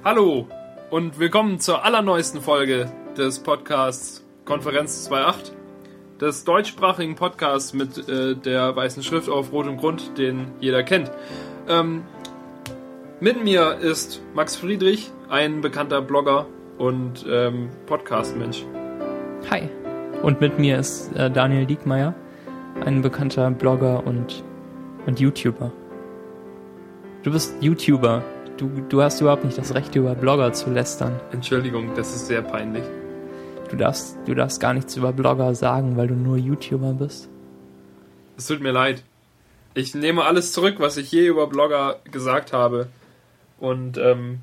Hallo und willkommen zur allerneuesten Folge des Podcasts Konferenz 2.8, des deutschsprachigen Podcasts mit äh, der weißen Schrift auf rotem Grund, den jeder kennt. Ähm, mit mir ist Max Friedrich, ein bekannter Blogger und ähm, Podcast-Mensch. Hi. Und mit mir ist äh, Daniel Diekmeyer, ein bekannter Blogger und, und YouTuber. Du bist YouTuber. Du, du hast überhaupt nicht das Recht, über Blogger zu lästern. Entschuldigung, das ist sehr peinlich. Du darfst, du darfst gar nichts über Blogger sagen, weil du nur YouTuber bist. Es tut mir leid. Ich nehme alles zurück, was ich je über Blogger gesagt habe. Und ähm,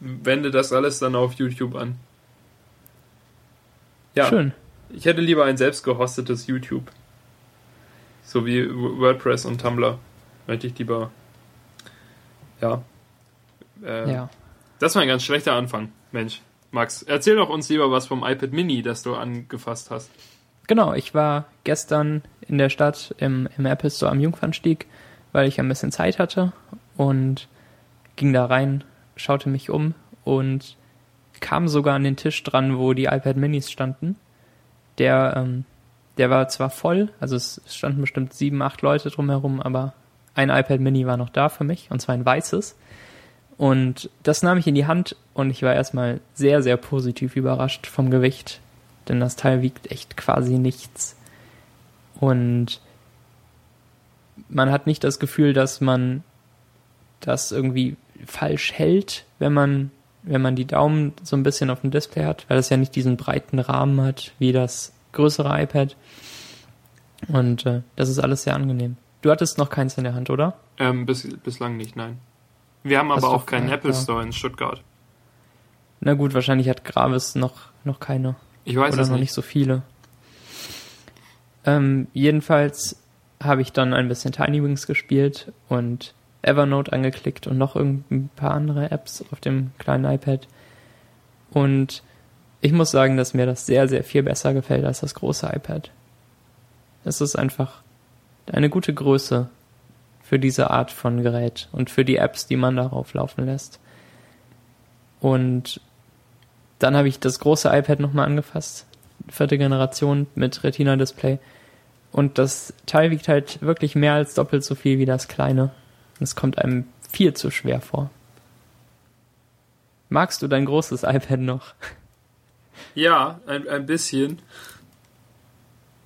wende das alles dann auf YouTube an. Ja. Schön. Ich hätte lieber ein selbst gehostetes YouTube. So wie WordPress und Tumblr. Möchte ich lieber. Ja. Äh, Ja. Das war ein ganz schlechter Anfang, Mensch. Max, erzähl doch uns lieber was vom iPad Mini, das du angefasst hast. Genau, ich war gestern in der Stadt im, im Apple Store am Jungfernstieg, weil ich ein bisschen Zeit hatte und ging da rein, schaute mich um und kam sogar an den Tisch dran, wo die iPad Minis standen. Der, ähm, der war zwar voll, also es standen bestimmt sieben, acht Leute drumherum, aber ein iPad Mini war noch da für mich, und zwar ein weißes. Und das nahm ich in die Hand und ich war erstmal sehr, sehr positiv überrascht vom Gewicht, denn das Teil wiegt echt quasi nichts. Und man hat nicht das Gefühl, dass man das irgendwie falsch hält, wenn man, wenn man die Daumen so ein bisschen auf dem Display hat, weil es ja nicht diesen breiten Rahmen hat wie das größere iPad. Und äh, das ist alles sehr angenehm. Du hattest noch keins in der Hand, oder? Ähm, bis, bislang nicht, nein. Wir haben Hast aber auch keinen Apple ja. Store in Stuttgart. Na gut, wahrscheinlich hat Gravis noch, noch keine. Ich weiß oder es noch nicht. nicht so viele. Ähm, jedenfalls habe ich dann ein bisschen Tiny Wings gespielt und Evernote angeklickt und noch ein paar andere Apps auf dem kleinen iPad. Und ich muss sagen, dass mir das sehr, sehr viel besser gefällt als das große iPad. Es ist einfach eine gute Größe für diese Art von Gerät und für die Apps, die man darauf laufen lässt. Und dann habe ich das große iPad nochmal angefasst. Vierte Generation mit Retina-Display. Und das Teil wiegt halt wirklich mehr als doppelt so viel wie das kleine. Es kommt einem viel zu schwer vor. Magst du dein großes iPad noch? Ja, ein, ein bisschen.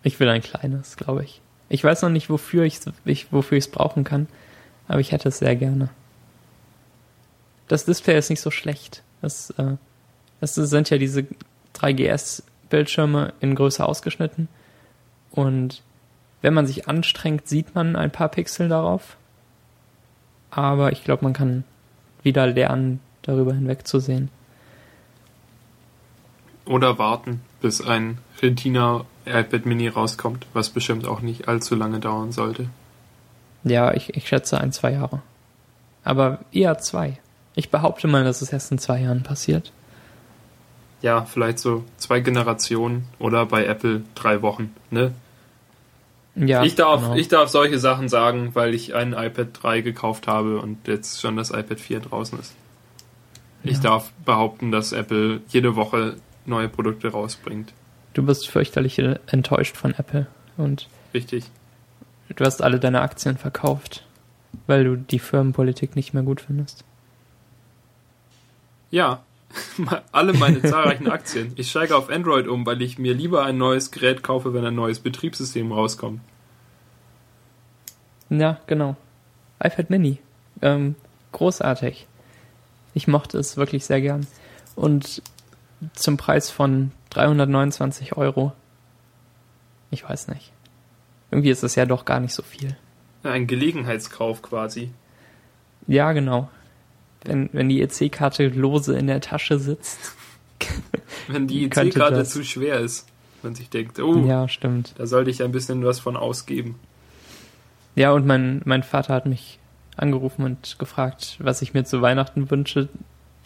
Ich will ein kleines, glaube ich. Ich weiß noch nicht, wofür ich ich, wofür ich es brauchen kann, aber ich hätte es sehr gerne. Das Display ist nicht so schlecht. Das, äh, das sind ja diese 3GS-Bildschirme in Größe ausgeschnitten. Und wenn man sich anstrengt, sieht man ein paar Pixel darauf. Aber ich glaube, man kann wieder lernen, darüber hinwegzusehen. Oder warten, bis ein Retina iPad Mini rauskommt, was bestimmt auch nicht allzu lange dauern sollte. Ja, ich, ich schätze ein, zwei Jahre. Aber eher zwei. Ich behaupte mal, dass es erst in zwei Jahren passiert. Ja, vielleicht so zwei Generationen oder bei Apple drei Wochen, ne? Ja, ich, darf, genau. ich darf solche Sachen sagen, weil ich ein iPad 3 gekauft habe und jetzt schon das iPad 4 draußen ist. Ich Ja. darf behaupten, dass Apple jede Woche neue Produkte rausbringt. Du bist fürchterlich enttäuscht von Apple und Richtig. du hast alle deine Aktien verkauft, weil du die Firmenpolitik nicht mehr gut findest. Ja, alle meine zahlreichen Aktien. Ich steige auf Android um, weil ich mir lieber ein neues Gerät kaufe, wenn ein neues Betriebssystem rauskommt. Ja, genau. iPad Mini. Ähm, großartig. Ich mochte es wirklich sehr gern. Und zum Preis von 329 Euro. Ich weiß nicht. Irgendwie ist es ja doch gar nicht so viel. Ein Gelegenheitskauf quasi. Ja, genau. Wenn, wenn die EC-Karte lose in der Tasche sitzt. Wenn die EC-Karte das. zu schwer ist. Man sich denkt, oh, Ja, stimmt. da sollte ich ein bisschen was von ausgeben. Ja, und mein, mein Vater hat mich angerufen und gefragt, was ich mir zu Weihnachten wünsche.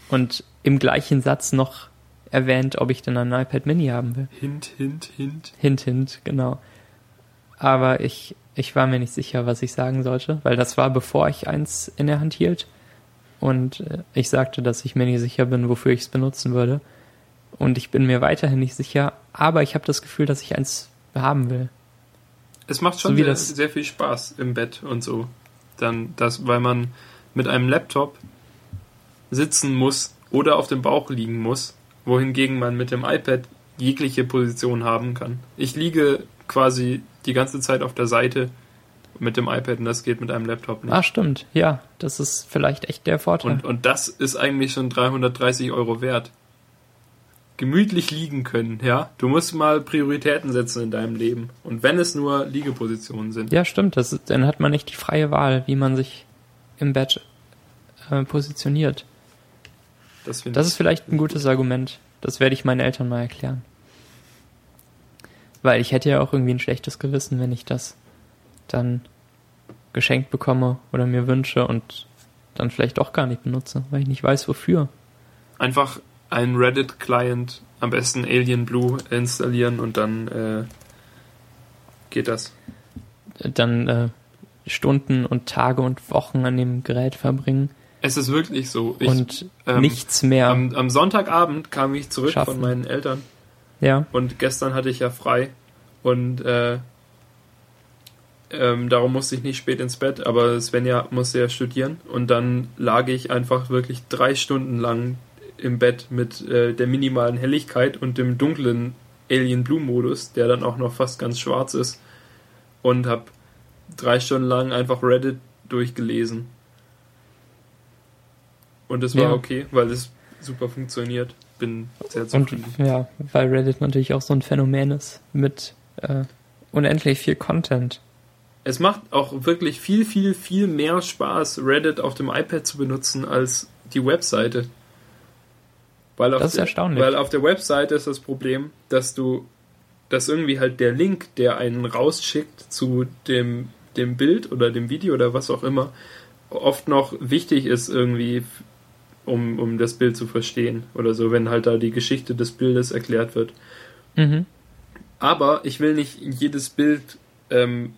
Und im gleichen Satz noch erwähnt, ob ich denn ein iPad Mini haben will. Hint, hint, hint. Hint, hint, genau. Aber ich, ich war mir nicht sicher, was ich sagen sollte, weil das war bevor ich eins in der Hand hielt. und äh, ich sagte, dass ich mir nicht sicher bin, wofür ich es benutzen würde. Und ich bin mir weiterhin nicht sicher, aber ich habe das Gefühl, dass ich eins haben will. Es macht schon So sehr, sehr viel Spaß im Bett und so. Dann das, weil man mit einem Laptop sitzen muss oder auf dem Bauch liegen muss, wohingegen man mit dem iPad jegliche Position haben kann. Ich liege quasi die ganze Zeit auf der Seite mit dem iPad und das geht mit einem Laptop nicht. Ah, stimmt. Ja, das ist vielleicht echt der Vorteil. Und, und das ist eigentlich schon 330 Euro wert. Gemütlich liegen können, ja. Du musst mal Prioritäten setzen in deinem Leben. Und wenn es nur Liegepositionen sind. ja, stimmt. Das ist, dann hat man nicht die freie Wahl, wie man sich im Bett äh, positioniert. Das, Das ist vielleicht ein gutes Argument. Das werde ich meinen Eltern mal erklären. Weil ich hätte ja auch irgendwie ein schlechtes Gewissen, wenn ich das dann geschenkt bekomme oder mir wünsche und dann vielleicht auch gar nicht benutze, weil ich nicht weiß, wofür. einfach einen Reddit-Client, am besten Alien Blue, installieren und dann äh, geht das. Dann äh, Stunden und Tage und Wochen an dem Gerät verbringen Es ist wirklich so. Ich, und ähm, nichts mehr. am, am Sonntagabend kam ich zurück Schaffen. von meinen Eltern ja, und gestern hatte ich ja frei und äh, ähm, darum musste ich nicht spät ins Bett, aber Svenja musste ja studieren und dann lag ich einfach wirklich drei Stunden lang im Bett mit äh, der minimalen Helligkeit und dem dunklen Alien Blue Modus, der dann auch noch fast ganz schwarz ist und habe drei Stunden lang einfach Reddit durchgelesen. Und es war Ja. okay, weil es super funktioniert. Bin sehr und zufrieden. ja, weil Reddit natürlich auch so ein Phänomen ist mit äh, unendlich viel Content. Es macht auch wirklich viel, viel, viel mehr Spaß, Reddit auf dem iPad zu benutzen als die Webseite. Weil Das ist der, erstaunlich. Weil auf der Webseite ist das Problem, dass du, dass irgendwie halt der Link, der einen rausschickt zu dem, dem Bild oder dem Video oder was auch immer, oft noch wichtig ist irgendwie, um, um das Bild zu verstehen oder so, wenn halt da die Geschichte des Bildes erklärt wird. Mhm. Aber ich will nicht jedes Bild ähm,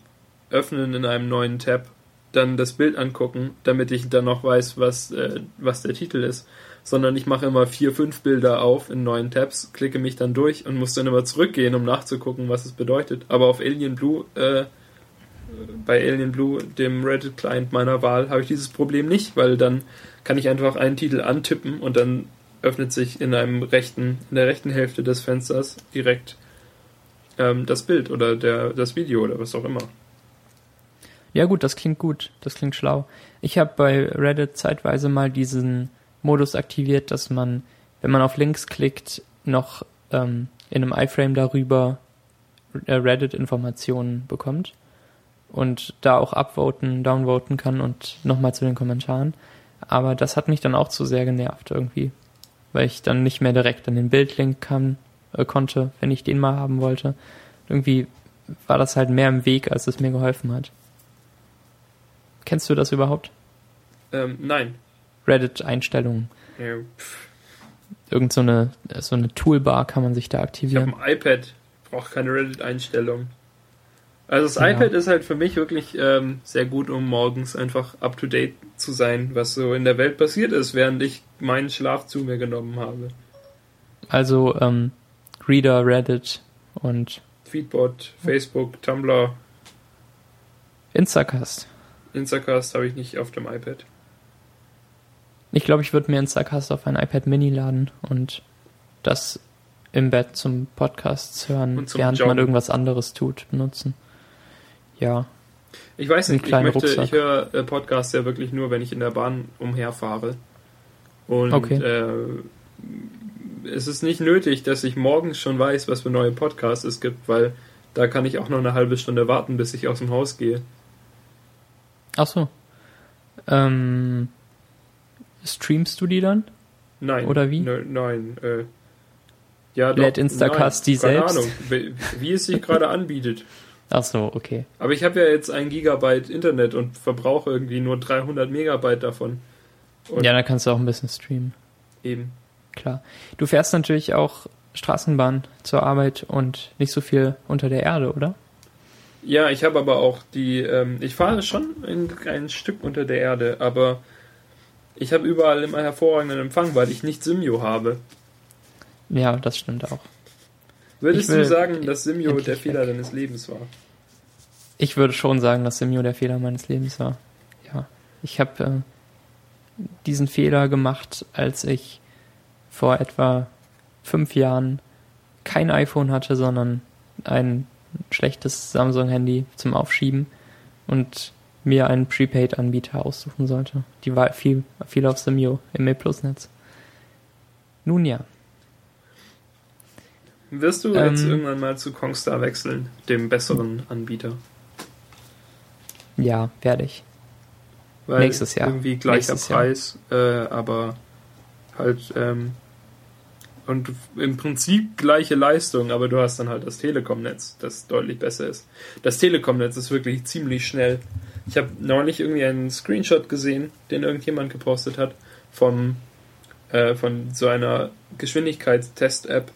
öffnen in einem neuen Tab, dann das Bild angucken, damit ich dann noch weiß, was, äh, was der Titel ist. Sondern ich mache immer vier, fünf Bilder auf in neuen Tabs, klicke mich dann durch und muss dann immer zurückgehen, um nachzugucken, was es bedeutet. Aber auf Alien Blue, äh, bei Alien Blue, dem Reddit-Client meiner Wahl, habe ich dieses Problem nicht, weil dann kann ich einfach einen Titel antippen und dann öffnet sich in einem rechten, in der rechten Hälfte des Fensters direkt ähm, das Bild oder der, das Video oder was auch immer. Ja gut, das klingt gut, das klingt schlau. Ich habe bei Reddit zeitweise mal diesen Modus aktiviert, dass man, wenn man auf Links klickt, noch ähm, in einem iFrame darüber äh, Reddit-Informationen bekommt und da auch upvoten, downvoten kann und nochmal zu den Kommentaren. Aber das hat mich dann auch zu sehr genervt irgendwie, weil ich dann nicht mehr direkt an den Bildlink kam, äh, konnte, wenn ich den mal haben wollte. Irgendwie war das halt mehr im Weg, als es mir geholfen hat. Kennst du das überhaupt? Ähm, nein. Reddit-Einstellungen. Ja, pff, Irgend so eine, so eine Toolbar kann man sich da ich habe aktivieren. ein iPad, brauche keine Reddit-Einstellung. Also das Ja. iPad ist halt für mich wirklich ähm, sehr gut, um morgens einfach up-to-date zu sein, was so in der Welt passiert ist, während ich meinen Schlaf zu mir genommen habe. Also ähm, Reader, Reddit und Tweetbot, Facebook, Tumblr, Instacast. Instacast habe ich nicht auf dem iPad. Ich glaube, ich würde mir Instacast auf ein iPad Mini laden und das im Bett zum Podcasts hören, zum während Joggen. man irgendwas anderes tut, benutzen. Ja, Ich weiß nicht, ich möchte, Rucksack. ich höre äh, Podcasts ja wirklich nur, wenn ich in der Bahn umherfahre. Und Okay. äh, es ist nicht nötig, dass ich morgens schon weiß, was für neue Podcasts es gibt, weil da kann ich auch noch eine halbe Stunde warten, bis ich aus dem Haus gehe. ach so. Ähm, streamst du die dann? Nein. Oder wie? Ne, nein. Äh, ja, Lädt Instacast nein, die keine selbst? Ahnung, wie, wie es sich gerade anbietet. Ach so, okay. Aber ich habe ja jetzt ein Gigabyte Internet und verbrauche irgendwie nur 300 Megabyte davon. Und ja, da kannst du auch ein bisschen streamen. eben. Klar. Du fährst natürlich auch Straßenbahn zur Arbeit und nicht so viel unter der Erde, oder? Ja, ich habe aber auch die, ähm, ich fahre schon ein, ein Stück unter der Erde, aber Ich habe überall immer hervorragenden Empfang, weil ich nicht Simio habe. Ja, das stimmt auch. Würdest will du sagen, dass Simio der Fehler deines Lebens war? Ich würde schon sagen, dass Simio der Fehler meines Lebens war. Ja. Ich habe äh, diesen Fehler gemacht, als ich vor etwa fünf Jahren kein iPhone hatte, sondern ein schlechtes Samsung-Handy zum Aufschieben und mir einen Prepaid-Anbieter aussuchen sollte. Die war viel, viel auf Simio im E-Plus-Netz. Nun ja. Wirst du jetzt Ähm. irgendwann mal zu Kongstar wechseln, dem besseren Anbieter? Ja, werde ich. Weil Nächstes Jahr. Irgendwie gleicher Nächstes. Preis, äh, aber halt ähm, und im Prinzip gleiche Leistung, aber du hast dann halt das Telekom-Netz, das deutlich besser ist. Das Telekom-Netz ist wirklich ziemlich schnell. Ich habe neulich irgendwie einen Screenshot gesehen, den irgendjemand gepostet hat vom äh, von so einer Geschwindigkeitstest-App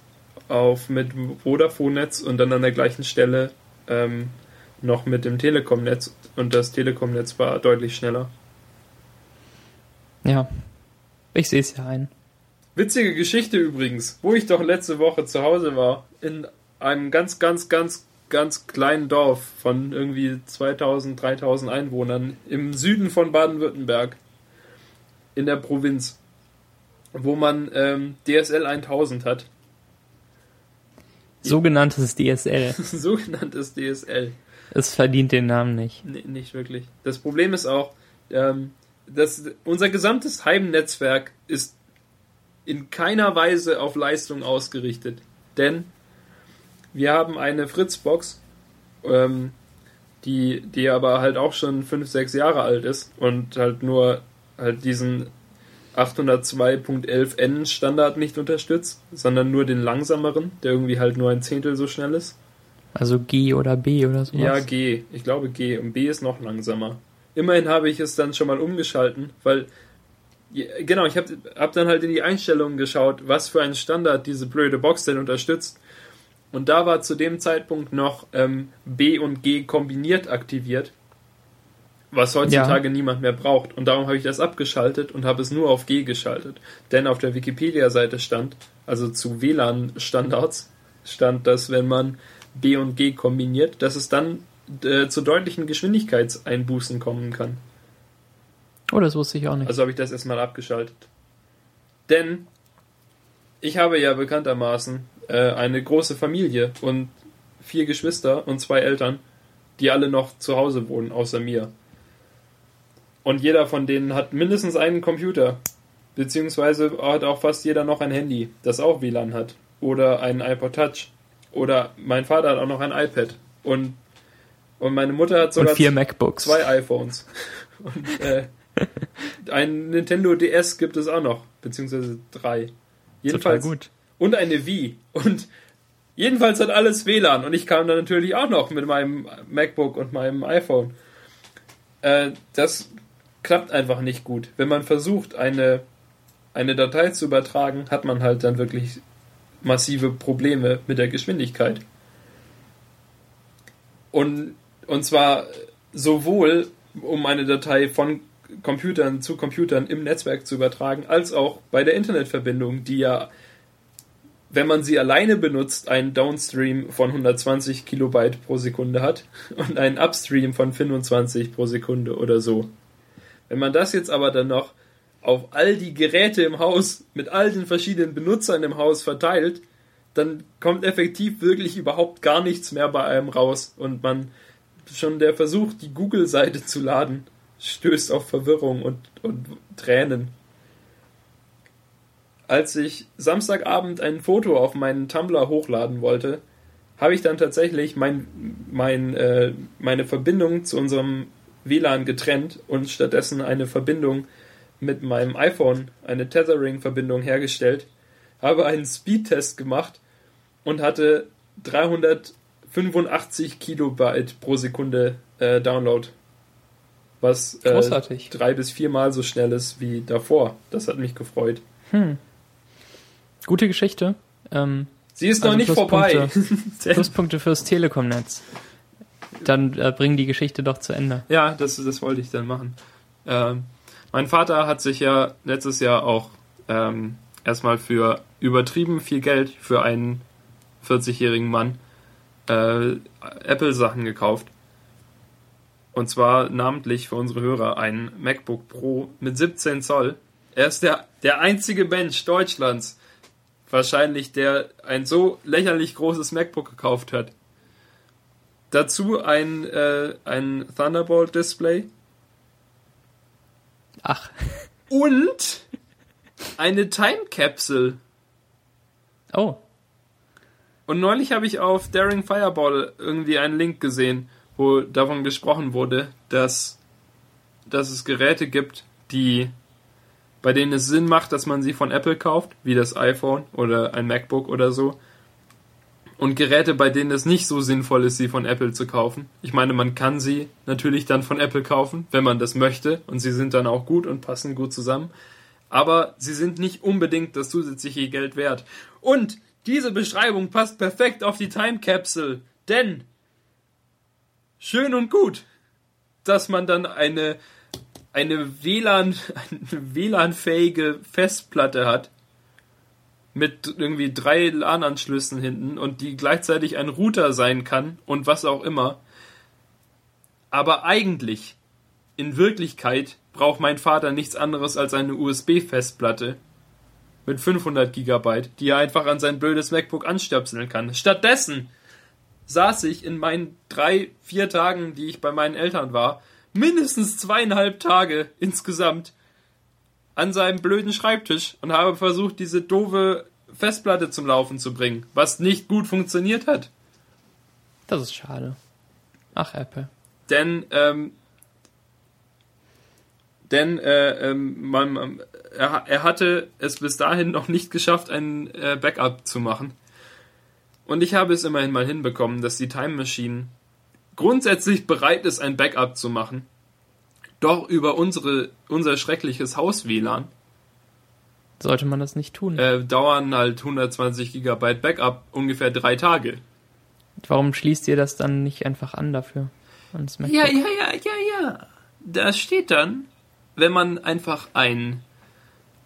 auf mit Vodafone-Netz und dann an der gleichen Stelle ähm, noch mit dem Telekom-Netz und das Telekom-Netz war deutlich schneller. Ja. Ich sehe es ja ein. Witzige Geschichte übrigens, wo ich doch letzte Woche zu Hause war, in einem ganz, ganz, ganz, ganz kleinen Dorf von irgendwie 2000, 3000 Einwohnern im Süden von Baden-Württemberg, in der Provinz, wo man ähm, DSL 1000 hat, Sogenanntes DSL. sogenanntes DSL. Es verdient den Namen nicht. Nee, nicht wirklich. Das Problem ist auch, ähm, dass unser gesamtes Heimnetzwerk ist in keiner Weise auf Leistung ausgerichtet. Denn wir haben eine Fritzbox, ähm, die, die aber halt auch schon 5, 6 Jahre alt ist und halt nur halt diesen 802.11n Standard nicht unterstützt, sondern nur den langsameren, der irgendwie halt nur ein Zehntel so schnell ist. Also G oder B oder sowas. Ja, G. Ich glaube G. Und B ist noch langsamer. Immerhin habe ich es dann schon mal umgeschalten, weil genau, ich habe hab dann halt in die Einstellungen geschaut, was für einen Standard diese blöde Box denn unterstützt. Und da war zu dem Zeitpunkt noch ähm, B und G kombiniert aktiviert, was heutzutage niemand mehr braucht. Und darum habe ich das abgeschaltet und habe es nur auf G geschaltet. Denn auf der Wikipedia-Seite stand, also zu WLAN-Standards, stand, dass wenn man B und G kombiniert, dass es dann äh, zu deutlichen Geschwindigkeitseinbußen kommen kann. Oh, das wusste ich auch nicht. Also habe ich das erstmal abgeschaltet. Denn ich habe ja bekanntermaßen äh, eine große Familie und vier Geschwister und zwei Eltern, die alle noch zu Hause wohnen, außer mir. Und jeder von denen hat mindestens einen Computer. Beziehungsweise hat auch fast jeder noch ein Handy, das auch WLAN hat. Oder einen iPod Touch. Oder mein Vater hat auch noch ein iPad. Und, und meine Mutter hat sogar Und vier MacBooks. zwei iPhones. Und äh, ein Nintendo DS gibt es auch noch, beziehungsweise drei. Total Jedenfalls gut. und eine Wii. Und jedenfalls hat alles WLAN. Und ich kam dann natürlich auch noch mit meinem MacBook und meinem iPhone. Äh, das klappt einfach nicht gut. Wenn man versucht, eine, eine Datei zu übertragen, hat man halt dann wirklich massive Probleme mit der Geschwindigkeit. Und, und zwar sowohl, um eine Datei von Computern zu Computern im Netzwerk zu übertragen, als auch bei der Internetverbindung, die ja, wenn man sie alleine benutzt, einen Downstream von 120 Kilobyte pro Sekunde hat und einen Upstream von 25 pro Sekunde oder so. Wenn man das jetzt aber dann noch auf all die Geräte im Haus mit all den verschiedenen Benutzern im Haus verteilt, dann kommt effektiv wirklich überhaupt gar nichts mehr bei einem raus und man schon der Versuch, die Google-Seite zu laden, stößt auf Verwirrung und, und Tränen. Als ich Samstagabend ein Foto auf meinen Tumblr hochladen wollte, habe ich dann tatsächlich mein, mein, äh, meine Verbindung zu unserem WLAN getrennt und stattdessen eine Verbindung mit meinem iPhone, eine Tethering-Verbindung hergestellt, habe einen Speedtest gemacht und hatte 385 Kilobyte pro Sekunde äh, Download. Was äh, Großartig. drei bis viermal so schnell ist wie davor. Das hat mich gefreut. Hm. Gute Geschichte. Ähm, Sie ist Also noch nicht vorbei. Pluspunkte fürs Telekom-Netz. Dann äh, bringen die Geschichte doch zu Ende. ja, das, das wollte ich dann machen. Ähm, Mein Vater hat sich ja letztes Jahr auch ähm, erstmal für übertrieben viel Geld für einen 40-jährigen Mann äh, Apple-Sachen gekauft. Und zwar namentlich für unsere Hörer ein MacBook Pro mit 17 Zoll. Er ist der, der einzige Mensch Deutschlands, wahrscheinlich, der ein so lächerlich großes MacBook gekauft hat. Dazu ein, äh, ein Thunderbolt-Display. Ach. Und eine Time Capsule. Oh. Und neulich habe ich auf Daring Fireball irgendwie einen Link gesehen, wo davon gesprochen wurde, dass, dass es Geräte gibt, die bei denen es Sinn macht, dass man sie von Apple kauft, wie das iPhone oder ein MacBook oder so. Und Geräte, bei denen es nicht so sinnvoll ist, sie von Apple zu kaufen. Ich meine, man kann sie natürlich dann von Apple kaufen, wenn man das möchte. Und sie sind dann auch gut und passen gut zusammen. Aber sie sind nicht unbedingt das zusätzliche Geld wert. Und diese Beschreibung passt perfekt auf die Time Capsule. Denn schön und gut, dass man dann eine eine WLAN, eine WLAN-fähige Festplatte hat mit irgendwie drei LAN-Anschlüssen hinten und die gleichzeitig ein Router sein kann und was auch immer. Aber eigentlich, in Wirklichkeit, braucht mein Vater nichts anderes als eine USB-Festplatte mit 500 Gigabyte, die er einfach an sein blödes MacBook anstöpseln kann. Stattdessen saß ich in meinen drei, vier Tagen, die ich bei meinen Eltern war, mindestens zweieinhalb Tage insgesamt an seinem blöden Schreibtisch und habe versucht, diese doofe Festplatte zum Laufen zu bringen, was nicht gut funktioniert hat. Das ist schade. Ach, Apple. Denn, ähm, denn äh, ähm, man, er, er hatte es bis dahin noch nicht geschafft, ein äh, Backup zu machen. Und ich habe es immerhin mal hinbekommen, dass die Time Machine grundsätzlich bereit ist, ein Backup zu machen, doch über unsere, unser schreckliches Haus-WLAN sollte man das nicht tun. Äh, dauern halt 120 Gigabyte Backup ungefähr drei Tage. Warum schließt ihr das dann nicht einfach an dafür? Ja, ja, ja, ja, ja. Da steht dann, wenn man einfach ein,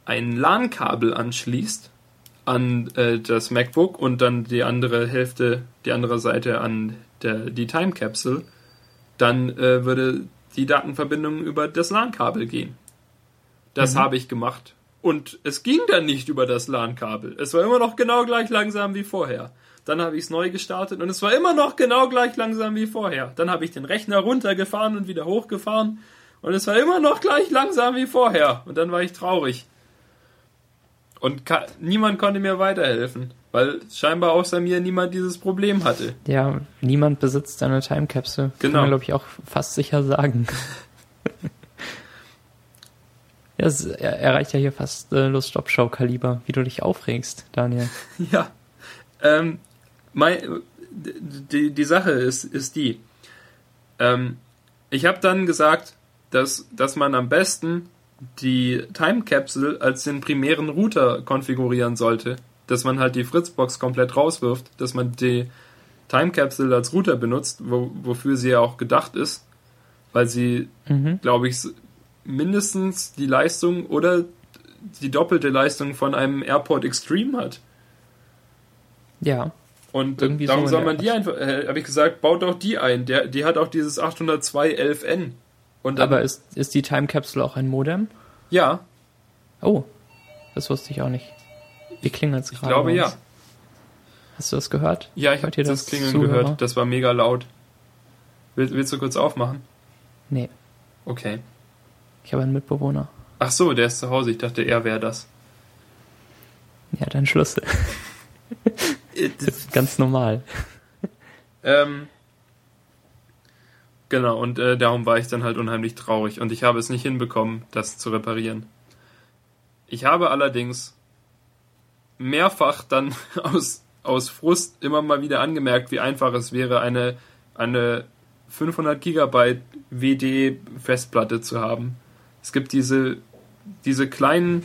ein LAN-Kabel anschließt an äh, das MacBook und dann die andere Hälfte, die andere Seite an der, die Time Capsule, dann äh, würde die Datenverbindung über das LAN-Kabel gehen. Das mhm. habe ich gemacht. Und es ging dann nicht über das LAN-Kabel. Es war immer noch genau gleich langsam wie vorher. Dann habe ich es neu gestartet und es war immer noch genau gleich langsam wie vorher. Dann habe ich den Rechner runtergefahren und wieder hochgefahren und es war immer noch gleich langsam wie vorher. Und dann war ich traurig. Und niemand konnte mir weiterhelfen, weil scheinbar außer mir niemand dieses Problem hatte. Ja, niemand besitzt eine Time Capsule. Genau. Kann man, glaube ich, auch fast sicher sagen. ja, es erreicht ja hier fast äh, Lust-Stop-Show-Kaliber, wie du dich aufregst, Daniel. Ja. Ähm, mein, die, die Sache ist, ist die. Ähm, ich habe dann gesagt, dass, dass man am besten die Time Capsule als den primären Router konfigurieren sollte. Dass man halt die Fritzbox komplett rauswirft, dass man die Time Capsule als Router benutzt, wo, wofür sie ja auch gedacht ist, weil sie, mhm. glaube ich, mindestens die Leistung oder die doppelte Leistung von einem AirPod Extreme hat. Ja. Und Irgendwie darum so soll man die einfach, äh, habe ich gesagt, baut doch die ein. Der, die hat auch dieses 802.11n. Und dann, Aber ist, ist die Time Capsule auch ein Modem? Ja. Oh, das wusste ich auch nicht. Wie klingelt es gerade? Ich glaube ja. Hast du das gehört? Ja, ich habe das, das Klingeln Zuhörer? gehört. Das war mega laut. Will, willst du kurz aufmachen? Nee. Okay. Ich habe einen Mitbewohner. Ach so, der ist zu Hause. Ich dachte, er wäre das. Ja, dein Schlüssel. das ist ganz normal. Ähm, Genau, und äh, darum war ich dann halt unheimlich traurig und ich habe es nicht hinbekommen, das zu reparieren. Ich habe allerdings mehrfach dann aus, aus Frust immer mal wieder angemerkt, wie einfach es wäre, eine, eine 500 Gigabyte WD Festplatte zu haben. Es gibt diese, diese kleinen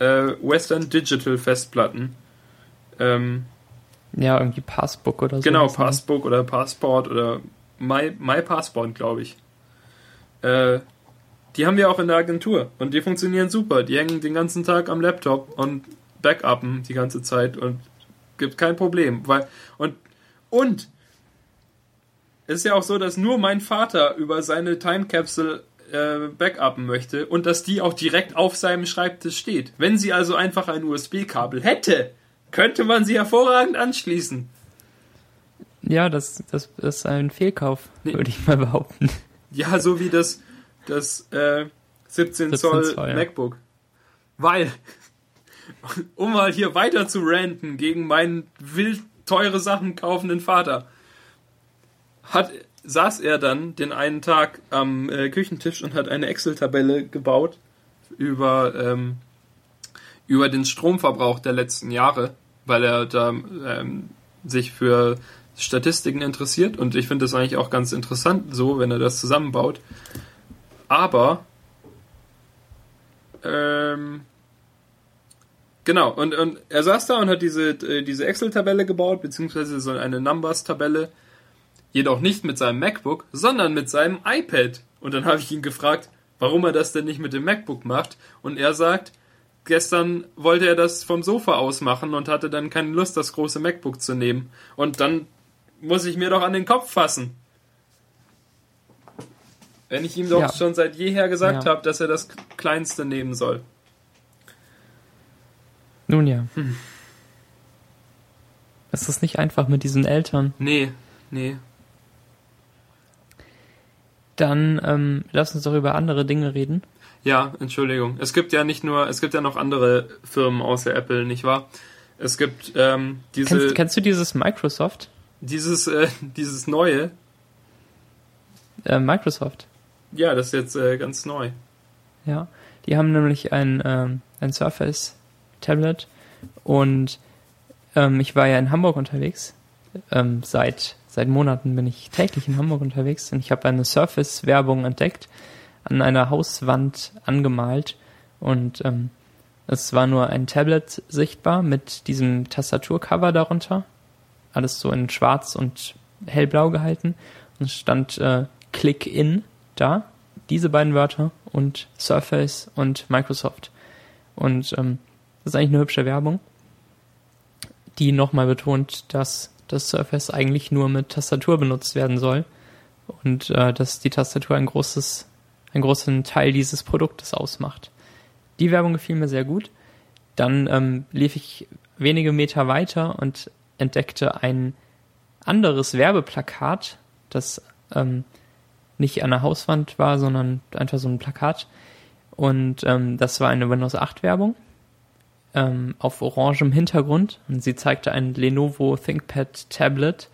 äh, Western Digital Festplatten. Ähm, ja, irgendwie Passbook oder so. Genau, Passbook oder Passport oder My, My Passport, glaube ich. Äh, Die haben wir auch in der Agentur und die funktionieren super. Die hängen den ganzen Tag am Laptop und backuppen die ganze Zeit und gibt kein Problem. Weil, und, und es ist ja auch so, dass nur mein Vater über seine Time Capsule äh, backuppen möchte und dass die auch direkt auf seinem Schreibtisch steht. Wenn sie also einfach ein USB-Kabel hätte, könnte man sie hervorragend anschließen. Ja, das, das ist ein Fehlkauf, nee. würde ich mal behaupten. Ja, so wie das, das äh, 17, 17 Zoll, Zoll ja. MacBook. Weil, um mal hier weiter zu ranten gegen meinen wild teure Sachen kaufenden Vater, hat, saß er dann den einen Tag am äh, Küchentisch und hat eine Excel-Tabelle gebaut über, ähm, über den Stromverbrauch der letzten Jahre, weil er da ähm, sich für Statistiken interessiert und ich finde das eigentlich auch ganz interessant so, wenn er das zusammenbaut. Aber ähm, genau, und, und er saß da und hat diese, äh, diese Excel-Tabelle gebaut, beziehungsweise so eine Numbers-Tabelle, jedoch nicht mit seinem MacBook, sondern mit seinem iPad. Und dann habe ich ihn gefragt, warum er das denn nicht mit dem MacBook macht. Und er sagt, gestern wollte er das vom Sofa aus machen und hatte dann keine Lust, das große MacBook zu nehmen. Und dann muss ich mir doch an den Kopf fassen. Wenn ich ihm doch ja. schon seit jeher gesagt ja. habe, dass er das kleinste nehmen soll. Nun ja. Hm. Ist das nicht einfach mit diesen Eltern? Nee, nee. Dann ähm, lass uns doch über andere Dinge reden. Ja, Entschuldigung. Es gibt ja nicht nur, es gibt ja noch andere Firmen außer Apple, nicht wahr? Es gibt ähm, diese. Kennst, kennst du dieses Microsoft? Dieses, äh, dieses neue. Äh, Microsoft. Ja, das ist jetzt äh, ganz neu. Ja, die haben nämlich ein, ähm, ein Surface Tablet und ähm, ich war ja in Hamburg unterwegs. Ähm, seit, seit Monaten bin ich täglich in Hamburg unterwegs und ich habe eine Surface-Werbung entdeckt, an einer Hauswand angemalt und ähm, es war nur ein Tablet sichtbar mit diesem Tastaturcover darunter alles so in schwarz und hellblau gehalten und stand äh, Click In da, diese beiden Wörter und Surface und Microsoft. Und ähm, das ist eigentlich eine hübsche Werbung, die nochmal betont, dass das Surface eigentlich nur mit Tastatur benutzt werden soll und äh, dass die Tastatur ein großes, einen großen Teil dieses Produktes ausmacht. Die Werbung gefiel mir sehr gut. Dann ähm, lief ich wenige Meter weiter und entdeckte ein anderes Werbeplakat, das ähm, nicht an der Hauswand war, sondern einfach so ein Plakat. Und ähm, das war eine Windows 8 Werbung ähm, auf orangem Hintergrund. Und sie zeigte ein Lenovo ThinkPad Tablet.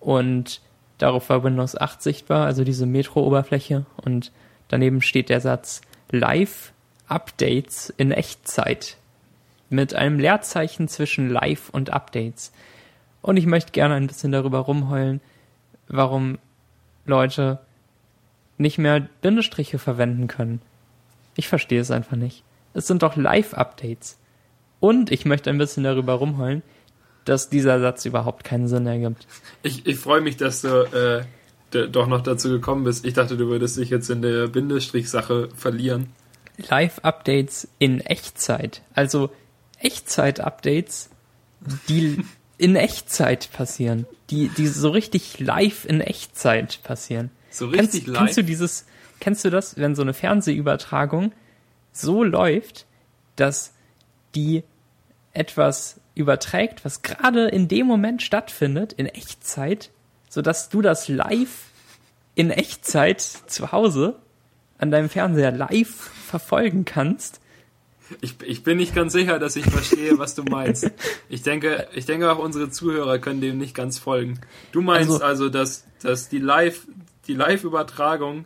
Und darauf war Windows 8 sichtbar, also diese Metro-Oberfläche. Und daneben steht der Satz Live Updates in Echtzeit mit einem Leerzeichen zwischen Live und Updates. Und ich möchte gerne ein bisschen darüber rumheulen, warum Leute nicht mehr Bindestriche verwenden können. Ich verstehe es einfach nicht. Es sind doch Live-Updates. Und ich möchte ein bisschen darüber rumheulen, dass dieser Satz überhaupt keinen Sinn ergibt. Ich, ich freue mich, dass du äh, doch noch dazu gekommen bist. Ich dachte, du würdest dich jetzt in der Bindestrich-Sache verlieren. Live-Updates in Echtzeit. Also Echtzeit-Updates, die in Echtzeit passieren. Die, die so richtig live in Echtzeit passieren. So richtig kennst, live? Kennst du dieses, kennst du das, wenn so eine Fernsehübertragung so läuft, dass die etwas überträgt, was gerade in dem Moment stattfindet, in Echtzeit, sodass du das live in Echtzeit zu Hause an deinem Fernseher live verfolgen kannst ich, ich bin nicht ganz sicher, dass ich verstehe, was du meinst. Ich denke, ich denke auch unsere Zuhörer können dem nicht ganz folgen. Du meinst also, also dass, dass die Live, die Live-Übertragung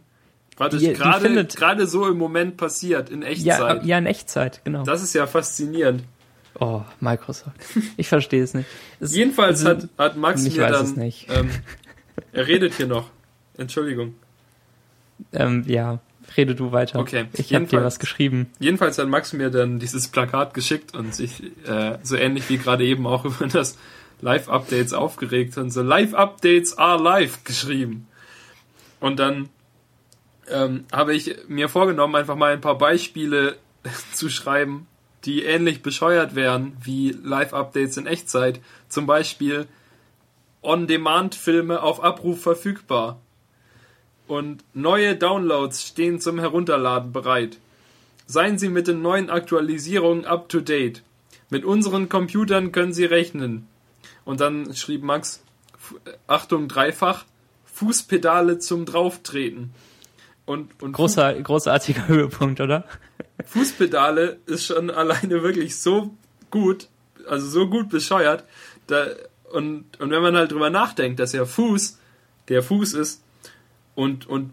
praktisch gerade, gerade so im Moment passiert, in Echtzeit. Ja, ja, in Echtzeit, genau. Das ist ja faszinierend. Oh, Microsoft. Ich verstehe es nicht. Es, Jedenfalls hat, hat Max ich mir weiß dann, es nicht. Ähm, er redet hier noch. Entschuldigung. Ähm, ja, Rede du weiter. Okay. Ich habe dir was geschrieben. Jedenfalls hat Max mir dann dieses Plakat geschickt und sich äh, so ähnlich wie gerade eben auch über das Live-Updates aufgeregt und so Live-Updates are live geschrieben. Und dann ähm, habe ich mir vorgenommen, einfach mal ein paar Beispiele zu schreiben, die ähnlich bescheuert wären wie Live-Updates in Echtzeit. Zum Beispiel On-Demand-Filme auf Abruf verfügbar. Und neue Downloads stehen zum Herunterladen bereit. Seien Sie mit den neuen Aktualisierungen up to date. Mit unseren Computern können Sie rechnen. Und dann schrieb Max, Achtung, dreifach, Fußpedale zum Drauftreten. Und, und Großer, großartiger Höhepunkt, oder? Fußpedale ist schon alleine wirklich so gut, also so gut bescheuert. Da, und, und wenn man halt drüber nachdenkt, dass ja Fuß der Fuß ist und, und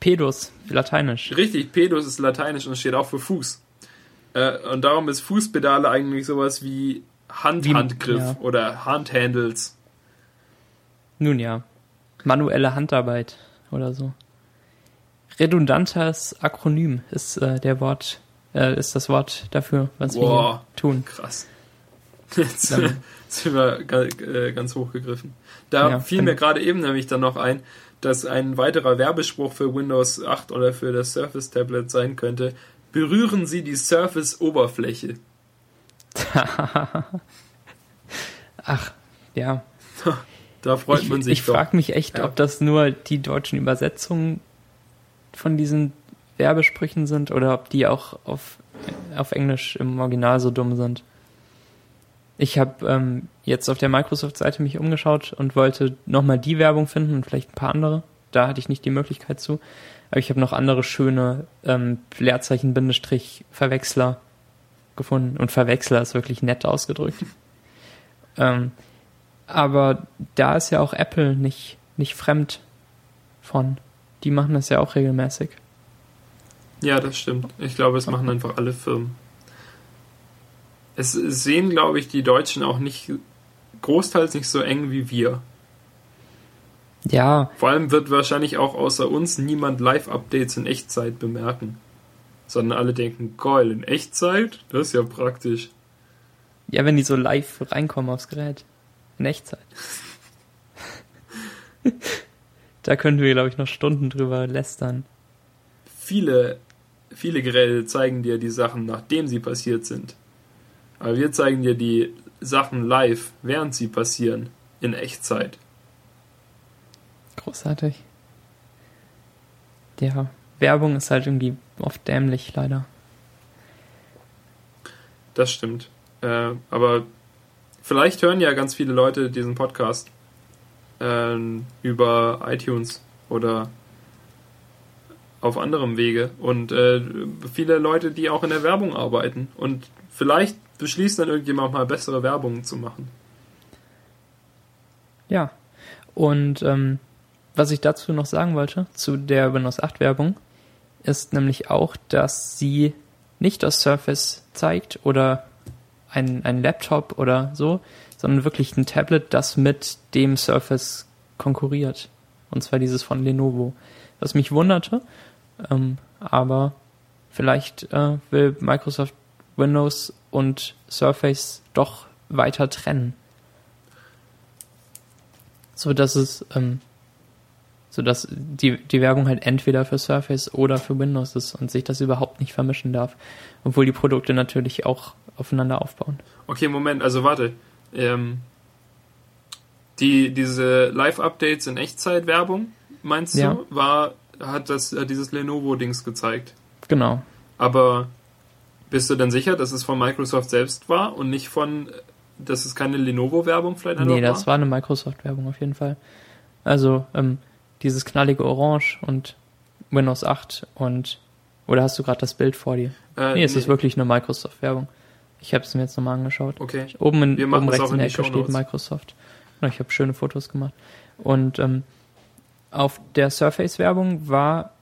Pedus, lateinisch. Richtig, Pedus ist lateinisch und steht auch für Fuß. Äh, und darum ist Fußpedale eigentlich sowas wie Handhandgriff ja. oder Handhandles. Nun ja. Manuelle Handarbeit oder so. Redundantes Akronym ist äh, der Wort, äh, ist das Wort dafür, was Boah, wir tun. Krass. Jetzt sind wir äh, ganz hochgegriffen. Da ja, fiel mir gerade eben nämlich dann noch ein, dass ein weiterer Werbespruch für Windows 8 oder für das Surface Tablet sein könnte. Berühren Sie die Surface-Oberfläche. Ach, ja. Da freut man sich. Ich frage mich echt, ja. ob das nur die deutschen Übersetzungen von diesen Werbesprüchen sind oder ob die auch auf, auf Englisch im Original so dumm sind. Ich habe ähm, jetzt auf der Microsoft-Seite mich umgeschaut und wollte nochmal die Werbung finden und vielleicht ein paar andere. Da hatte ich nicht die Möglichkeit zu. Aber ich habe noch andere schöne ähm, Leerzeichen-Verwechsler gefunden. Und Verwechsler ist wirklich nett ausgedrückt. ähm, aber da ist ja auch Apple nicht, nicht fremd von. Die machen das ja auch regelmäßig. Ja, das stimmt. Ich glaube, es machen einfach alle Firmen. Es sehen, glaube ich, die Deutschen auch nicht großteils nicht so eng wie wir. Ja. Vor allem wird wahrscheinlich auch außer uns niemand Live-Updates in Echtzeit bemerken. Sondern alle denken, geil, in Echtzeit? Das ist ja praktisch. Ja, wenn die so live reinkommen aufs Gerät. In Echtzeit. da könnten wir, glaube ich, noch Stunden drüber lästern. Viele, viele Geräte zeigen dir die Sachen, nachdem sie passiert sind. Aber wir zeigen dir die Sachen live, während sie passieren, in Echtzeit. Großartig. Ja, Werbung ist halt irgendwie oft dämlich, leider. Das stimmt. Äh, aber vielleicht hören ja ganz viele Leute diesen Podcast äh, über iTunes oder auf anderem Wege und äh, viele Leute, die auch in der Werbung arbeiten und vielleicht beschließt dann irgendjemand mal bessere Werbung zu machen. Ja, und ähm, was ich dazu noch sagen wollte, zu der Windows 8 Werbung, ist nämlich auch, dass sie nicht das Surface zeigt oder ein, ein Laptop oder so, sondern wirklich ein Tablet, das mit dem Surface konkurriert. Und zwar dieses von Lenovo. Was mich wunderte, ähm, aber vielleicht äh, will Microsoft Windows und Surface doch weiter trennen. So dass es, ähm, so dass die, die Werbung halt entweder für Surface oder für Windows ist und sich das überhaupt nicht vermischen darf. Obwohl die Produkte natürlich auch aufeinander aufbauen. Okay, Moment, also warte. Ähm, die, diese Live-Updates in Echtzeit-Werbung, meinst du, ja. war, hat das, hat dieses Lenovo-Dings gezeigt? Genau. Aber bist du denn sicher, dass es von Microsoft selbst war und nicht von, dass es keine Lenovo-Werbung vielleicht Nee, das war eine Microsoft-Werbung auf jeden Fall. Also ähm, dieses knallige Orange und Windows 8 und oder hast du gerade das Bild vor dir? Äh, nee, es nee. ist wirklich eine Microsoft-Werbung. Ich habe es mir jetzt nochmal angeschaut. Okay. Oben, in, oben rechts in der Ecke steht Microsoft. Ich habe schöne Fotos gemacht. Und ähm, auf der Surface-Werbung war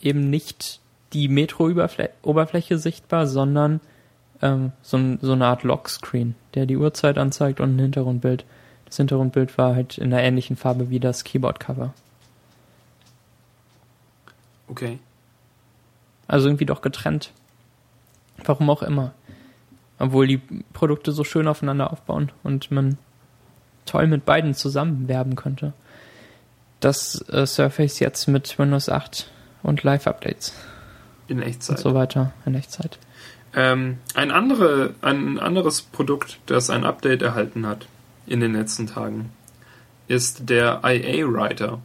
eben nicht die Metro-Oberfläche sichtbar, sondern ähm, so, so, eine Art Lockscreen, der die Uhrzeit anzeigt und ein Hintergrundbild. Das Hintergrundbild war halt in einer ähnlichen Farbe wie das Keyboard-Cover. Okay. Also irgendwie doch getrennt. Warum auch immer. Obwohl die Produkte so schön aufeinander aufbauen und man toll mit beiden zusammen werben könnte. Dass äh, Surface jetzt mit Windows 8 und Live-Updates In und Echtzeit. so weiter in Echtzeit. Ähm, ein, andere, ein anderes Produkt, das ein Update erhalten hat in den letzten Tagen, ist der IA Writer.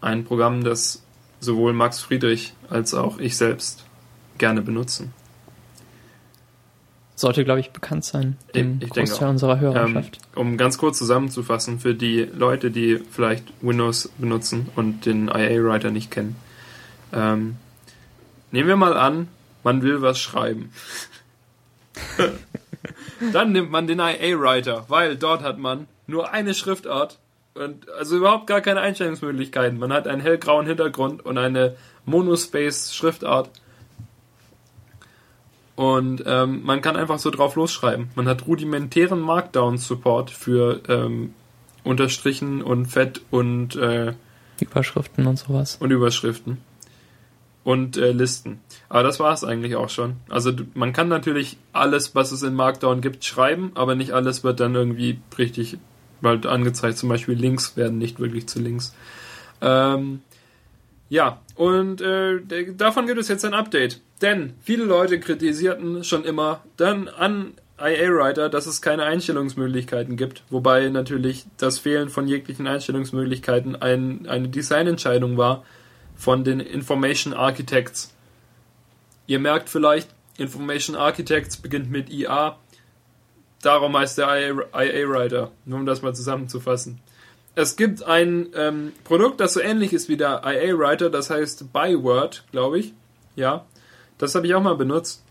Ein Programm, das sowohl Max Friedrich als auch ich selbst gerne benutzen. Sollte, glaube ich, bekannt sein, dem Ich- Großteil unserer Ähm, Hörerschaft. um ganz kurz zusammenzufassen, für die Leute, die vielleicht Windows benutzen und den IA Writer nicht kennen. Ähm, nehmen wir mal an, man will was schreiben. Dann nimmt man den IA Writer, weil dort hat man nur eine Schriftart und also überhaupt gar keine Einstellungsmöglichkeiten. Man hat einen hellgrauen Hintergrund und eine Monospace Schriftart. Und ähm, man kann einfach so drauf losschreiben. Man hat rudimentären Markdown-Support für ähm, Unterstrichen und Fett und, äh, Überschriften und sowas. und Überschriften. Und äh, Listen. Aber das war es eigentlich auch schon. Also man kann natürlich alles, was es in Markdown gibt, schreiben, aber nicht alles wird dann irgendwie richtig bald angezeigt. Zum Beispiel Links werden nicht wirklich zu Links. Ähm, ja, und äh, davon gibt es jetzt ein Update. Denn viele Leute kritisierten schon immer dann an IA Writer, dass es keine Einstellungsmöglichkeiten gibt. Wobei natürlich das Fehlen von jeglichen Einstellungsmöglichkeiten ein, eine Designentscheidung war von den Information Architects. Ihr merkt vielleicht, Information Architects beginnt mit IA. Darum heißt der IA Writer, nur um das mal zusammenzufassen. Es gibt ein ähm, Produkt, das so ähnlich ist wie der IA Writer, das heißt Byword, glaube ich. Ja, das habe ich auch mal benutzt.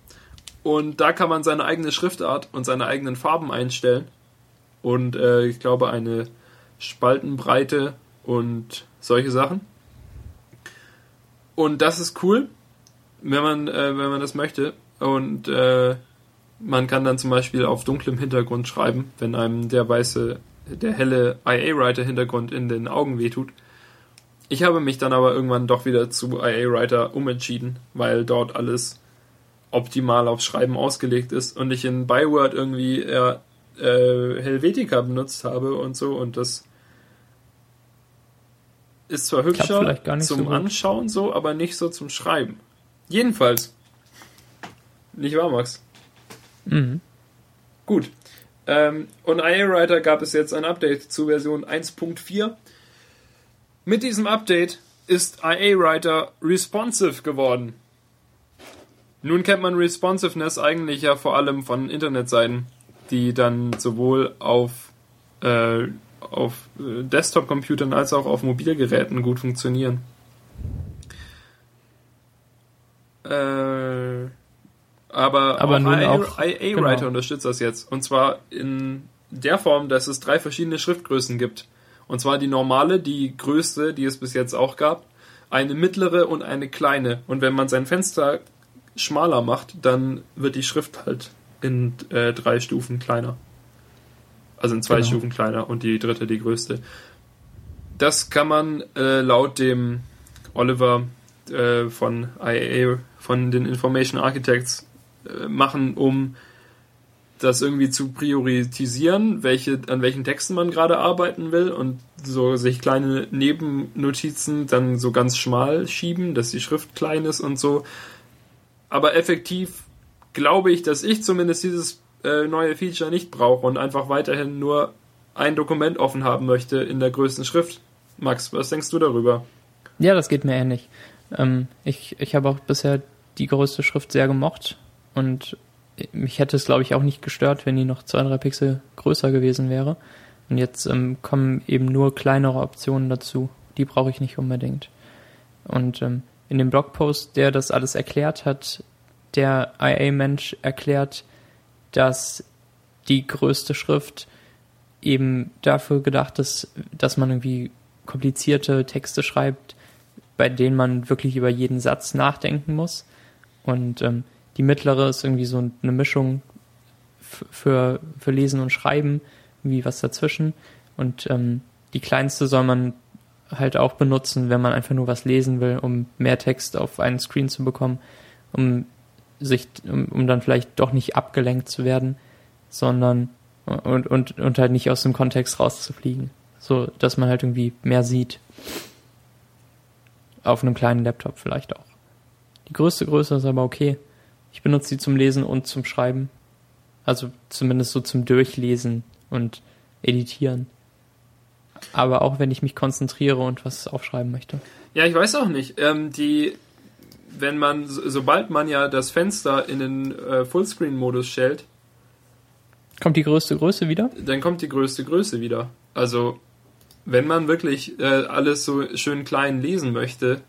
Und da kann man seine eigene Schriftart und seine eigenen Farben einstellen. Und äh, ich glaube eine Spaltenbreite und solche Sachen. Und das ist cool, wenn man, äh, wenn man das möchte. Und äh, man kann dann zum Beispiel auf dunklem Hintergrund schreiben, wenn einem der weiße, der helle IA-Writer-Hintergrund in den Augen wehtut. Ich habe mich dann aber irgendwann doch wieder zu IA-Writer umentschieden, weil dort alles optimal aufs Schreiben ausgelegt ist und ich in Byword irgendwie äh, Helvetica benutzt habe und so und das ist zwar hübscher zum so. Anschauen so, aber nicht so zum Schreiben. Jedenfalls. Nicht wahr, Max? Mhm. Gut. Ähm, und IA Writer gab es jetzt ein Update zu Version 1.4. Mit diesem Update ist IA Writer responsive geworden. Nun kennt man Responsiveness eigentlich ja vor allem von Internetseiten, die dann sowohl auf, äh, auf äh, Desktop-Computern als auch auf Mobilgeräten gut funktionieren. Äh, aber, Aber nun IA, auch- IA genau. Writer unterstützt das jetzt. Und zwar in der Form, dass es drei verschiedene Schriftgrößen gibt. Und zwar die normale, die größte, die es bis jetzt auch gab, eine mittlere und eine kleine. Und wenn man sein Fenster schmaler macht, dann wird die Schrift halt in äh, drei Stufen kleiner. Also in zwei Genau. Stufen kleiner und die dritte die größte. Das kann man äh, laut dem Oliver äh, von IAA, von den Information Architects äh, machen, um das irgendwie zu priorisieren, welche, an welchen Texten man gerade arbeiten will und so sich kleine Nebennotizen dann so ganz schmal schieben, dass die Schrift klein ist und so. Aber effektiv glaube ich, dass ich zumindest dieses äh, neue Feature nicht brauche und einfach weiterhin nur ein Dokument offen haben möchte in der größten Schrift. Max, was denkst du darüber? Ja, das geht mir ähnlich. Ähm, ich ich habe auch bisher die größte Schrift sehr gemocht und mich hätte es, glaube ich, auch nicht gestört, wenn die noch zwei, drei Pixel größer gewesen wäre. Und jetzt ähm, kommen eben nur kleinere Optionen dazu. Die brauche ich nicht unbedingt. Und ähm, in dem Blogpost, der das alles erklärt hat, der IA-Mensch erklärt, dass die größte Schrift eben dafür gedacht ist, dass man irgendwie komplizierte Texte schreibt, bei denen man wirklich über jeden Satz nachdenken muss. Und ähm, die mittlere ist irgendwie so eine Mischung für, für Lesen und Schreiben, wie was dazwischen. Und ähm, die kleinste soll man halt auch benutzen, wenn man einfach nur was lesen will, um mehr Text auf einen Screen zu bekommen, um sich, um, um dann vielleicht doch nicht abgelenkt zu werden, sondern und, und, und halt nicht aus dem Kontext rauszufliegen. So, dass man halt irgendwie mehr sieht. auf einem kleinen Laptop vielleicht auch. Die größte Größe ist aber okay. Ich benutze sie zum Lesen und zum Schreiben. Also zumindest so zum Durchlesen und Editieren. Aber auch wenn ich mich konzentriere und was aufschreiben möchte. Ja, ich weiß auch nicht. Ähm, die, wenn man, so- sobald man ja das Fenster in den äh, Fullscreen-Modus stellt, Kommt die größte Größe wieder? dann kommt die größte Größe wieder. Also, wenn man wirklich äh, alles so schön klein lesen möchte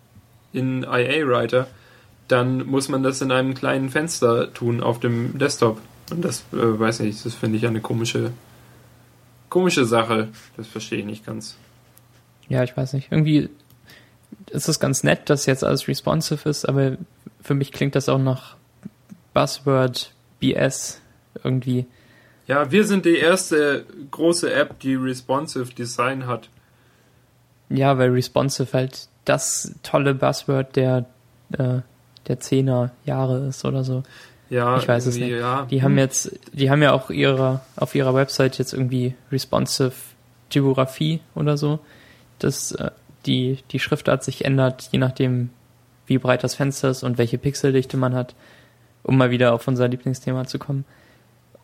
in IA Writer, dann muss man das in einem kleinen Fenster tun auf dem Desktop. Und das äh, weiß nicht, das finde ich eine komische, komische Sache. Das verstehe ich nicht ganz. Ja, ich weiß nicht. Irgendwie ist es ganz nett, dass jetzt alles responsive ist, aber für mich klingt das auch nach Buzzword, BS irgendwie. Ja, wir sind die erste große App, die responsive Design hat. Ja, weil responsive halt das tolle Buzzword der, äh, der Zehner Jahre ist oder so. Ja, Ich weiß es nicht. Ja. Die haben jetzt, die haben ja auch ihre, auf ihrer Website jetzt irgendwie responsive Typografie oder so, dass äh, die, die Schriftart sich ändert, je nachdem, wie breit das Fenster ist und welche Pixeldichte man hat, um mal wieder auf unser Lieblingsthema zu kommen.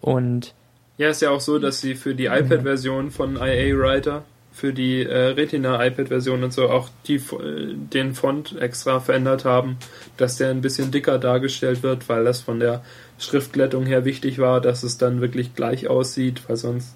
Und Ja, ist ja auch so, dass sie für die iPad-Version von IA Writer, für die äh, Retina iPad-Version und so auch die, äh, den Font extra verändert haben, dass der ein bisschen dicker dargestellt wird, weil das von der Schriftglättung her wichtig war, dass es dann wirklich gleich aussieht, weil sonst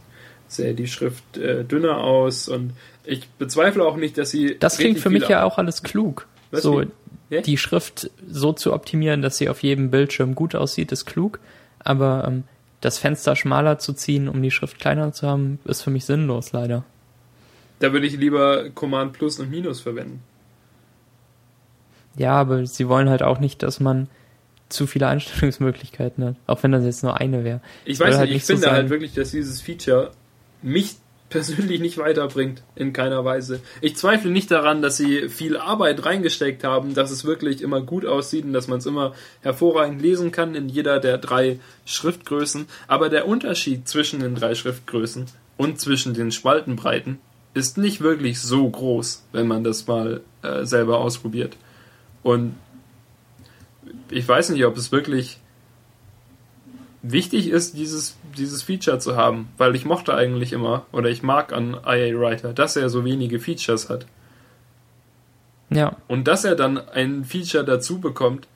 sähe die Schrift äh, dünner aus und ich bezweifle auch nicht, dass sie das klingt für mich ja auch alles klug. Was so? Ja? die Schrift so zu optimieren, dass sie auf jedem Bildschirm gut aussieht, ist klug. Aber ähm, das Fenster schmaler zu ziehen, um die Schrift kleiner zu haben, ist für mich sinnlos, leider. Da würde ich lieber Command Plus und Minus verwenden. Ja, aber sie wollen halt auch nicht, dass man zu viele Einstellungsmöglichkeiten hat. Auch wenn das jetzt nur eine wäre. Ich weiß halt nicht, ich nicht so finde sein. halt wirklich, dass dieses Feature mich persönlich nicht weiterbringt, in keiner Weise. Ich zweifle nicht daran, dass sie viel Arbeit reingesteckt haben, dass es wirklich immer gut aussieht und dass man es immer hervorragend lesen kann in jeder der drei Schriftgrößen. Aber der Unterschied zwischen den drei Schriftgrößen und zwischen den Spaltenbreiten ist nicht wirklich so groß, wenn man das mal äh, selber ausprobiert. Und ich weiß nicht, ob es wirklich wichtig ist, dieses, dieses Feature zu haben, weil ich mochte eigentlich immer, oder ich mag an IA Writer, dass er so wenige Features hat. Ja, Und dass er dann ein Feature dazu bekommt,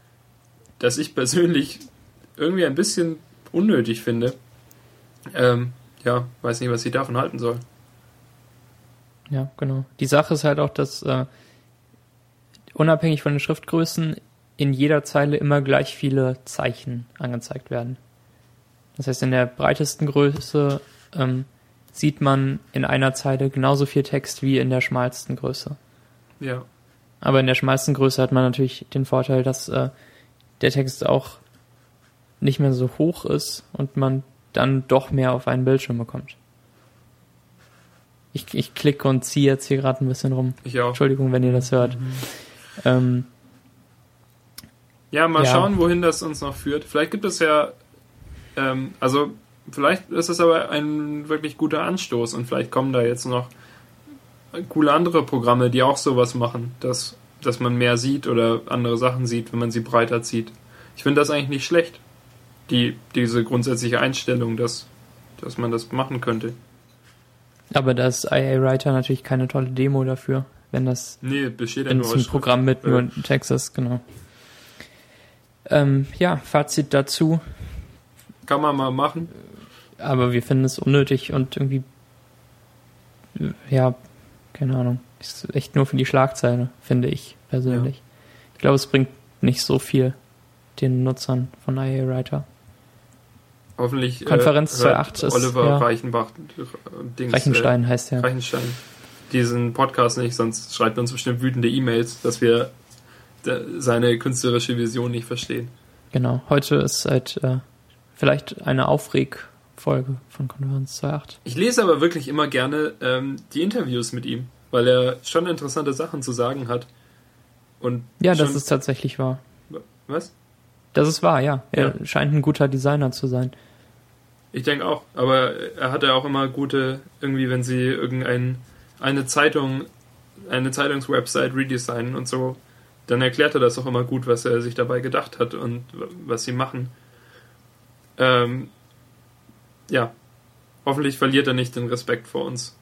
das ich persönlich irgendwie ein bisschen unnötig finde. Ähm, ja, weiß nicht, was ich davon halten soll. ja, genau. Die Sache ist halt auch, dass äh, unabhängig von den Schriftgrößen in jeder Zeile immer gleich viele Zeichen angezeigt werden. Das heißt, in der breitesten Größe ähm, sieht man in einer Zeile genauso viel Text wie in der schmalsten Größe. Ja. Aber in der schmalsten Größe hat man natürlich den Vorteil, dass äh, der Text auch nicht mehr so hoch ist und man dann doch mehr auf einen Bildschirm bekommt. Ich, ich klicke und ziehe jetzt hier gerade ein bisschen rum. Ich auch. Entschuldigung, wenn ihr das hört. Ähm, Ja, mal Ja. schauen, wohin das uns noch führt. Vielleicht gibt es ja, ähm, also vielleicht ist es aber ein wirklich guter Anstoß und vielleicht kommen da jetzt noch coole andere Programme, die auch sowas machen, dass, dass man mehr sieht oder andere Sachen sieht, wenn man sie breiter zieht. Ich finde das eigentlich nicht schlecht, die, diese grundsätzliche Einstellung, dass, dass man das machen könnte. aber da ist IA Writer natürlich keine tolle Demo dafür, wenn das Nee, besteht ja wenn nur es aus ein. Programm mit Ja. nur Text ist, genau. Ähm, ja, Fazit dazu. Kann man mal machen. aber wir finden es unnötig und irgendwie, äh, ja, keine Ahnung, ist echt nur für die Schlagzeile, finde ich persönlich. Ich glaube, es bringt nicht so viel den Nutzern von IA Writer. Hoffentlich Konferenz äh, hört 2.8 ist, Oliver ja. Reichenbach äh, Dings, Reichenstein heißt Äh, ja. Reichenstein. Diesen Podcast nicht, sonst schreibt er uns bestimmt wütende E-Mails, dass wir de- seine künstlerische Vision nicht verstehen. Genau. Heute ist halt äh, vielleicht eine Aufregfolge von Konferenz 2.8. Ich lese aber wirklich immer gerne ähm, die Interviews mit ihm, weil er schon interessante Sachen zu sagen hat. Und Ja, das ist tatsächlich wahr. was? Das ist wahr, ja. Er Ja. scheint ein guter Designer zu sein. Ich denke auch, aber er hatte auch immer gute, irgendwie, wenn sie irgendein eine Zeitung, eine Zeitungswebsite redesignen und so, dann erklärt er das auch immer gut, was er sich dabei gedacht hat und was sie machen. Ähm, ja, hoffentlich verliert er nicht den Respekt vor uns.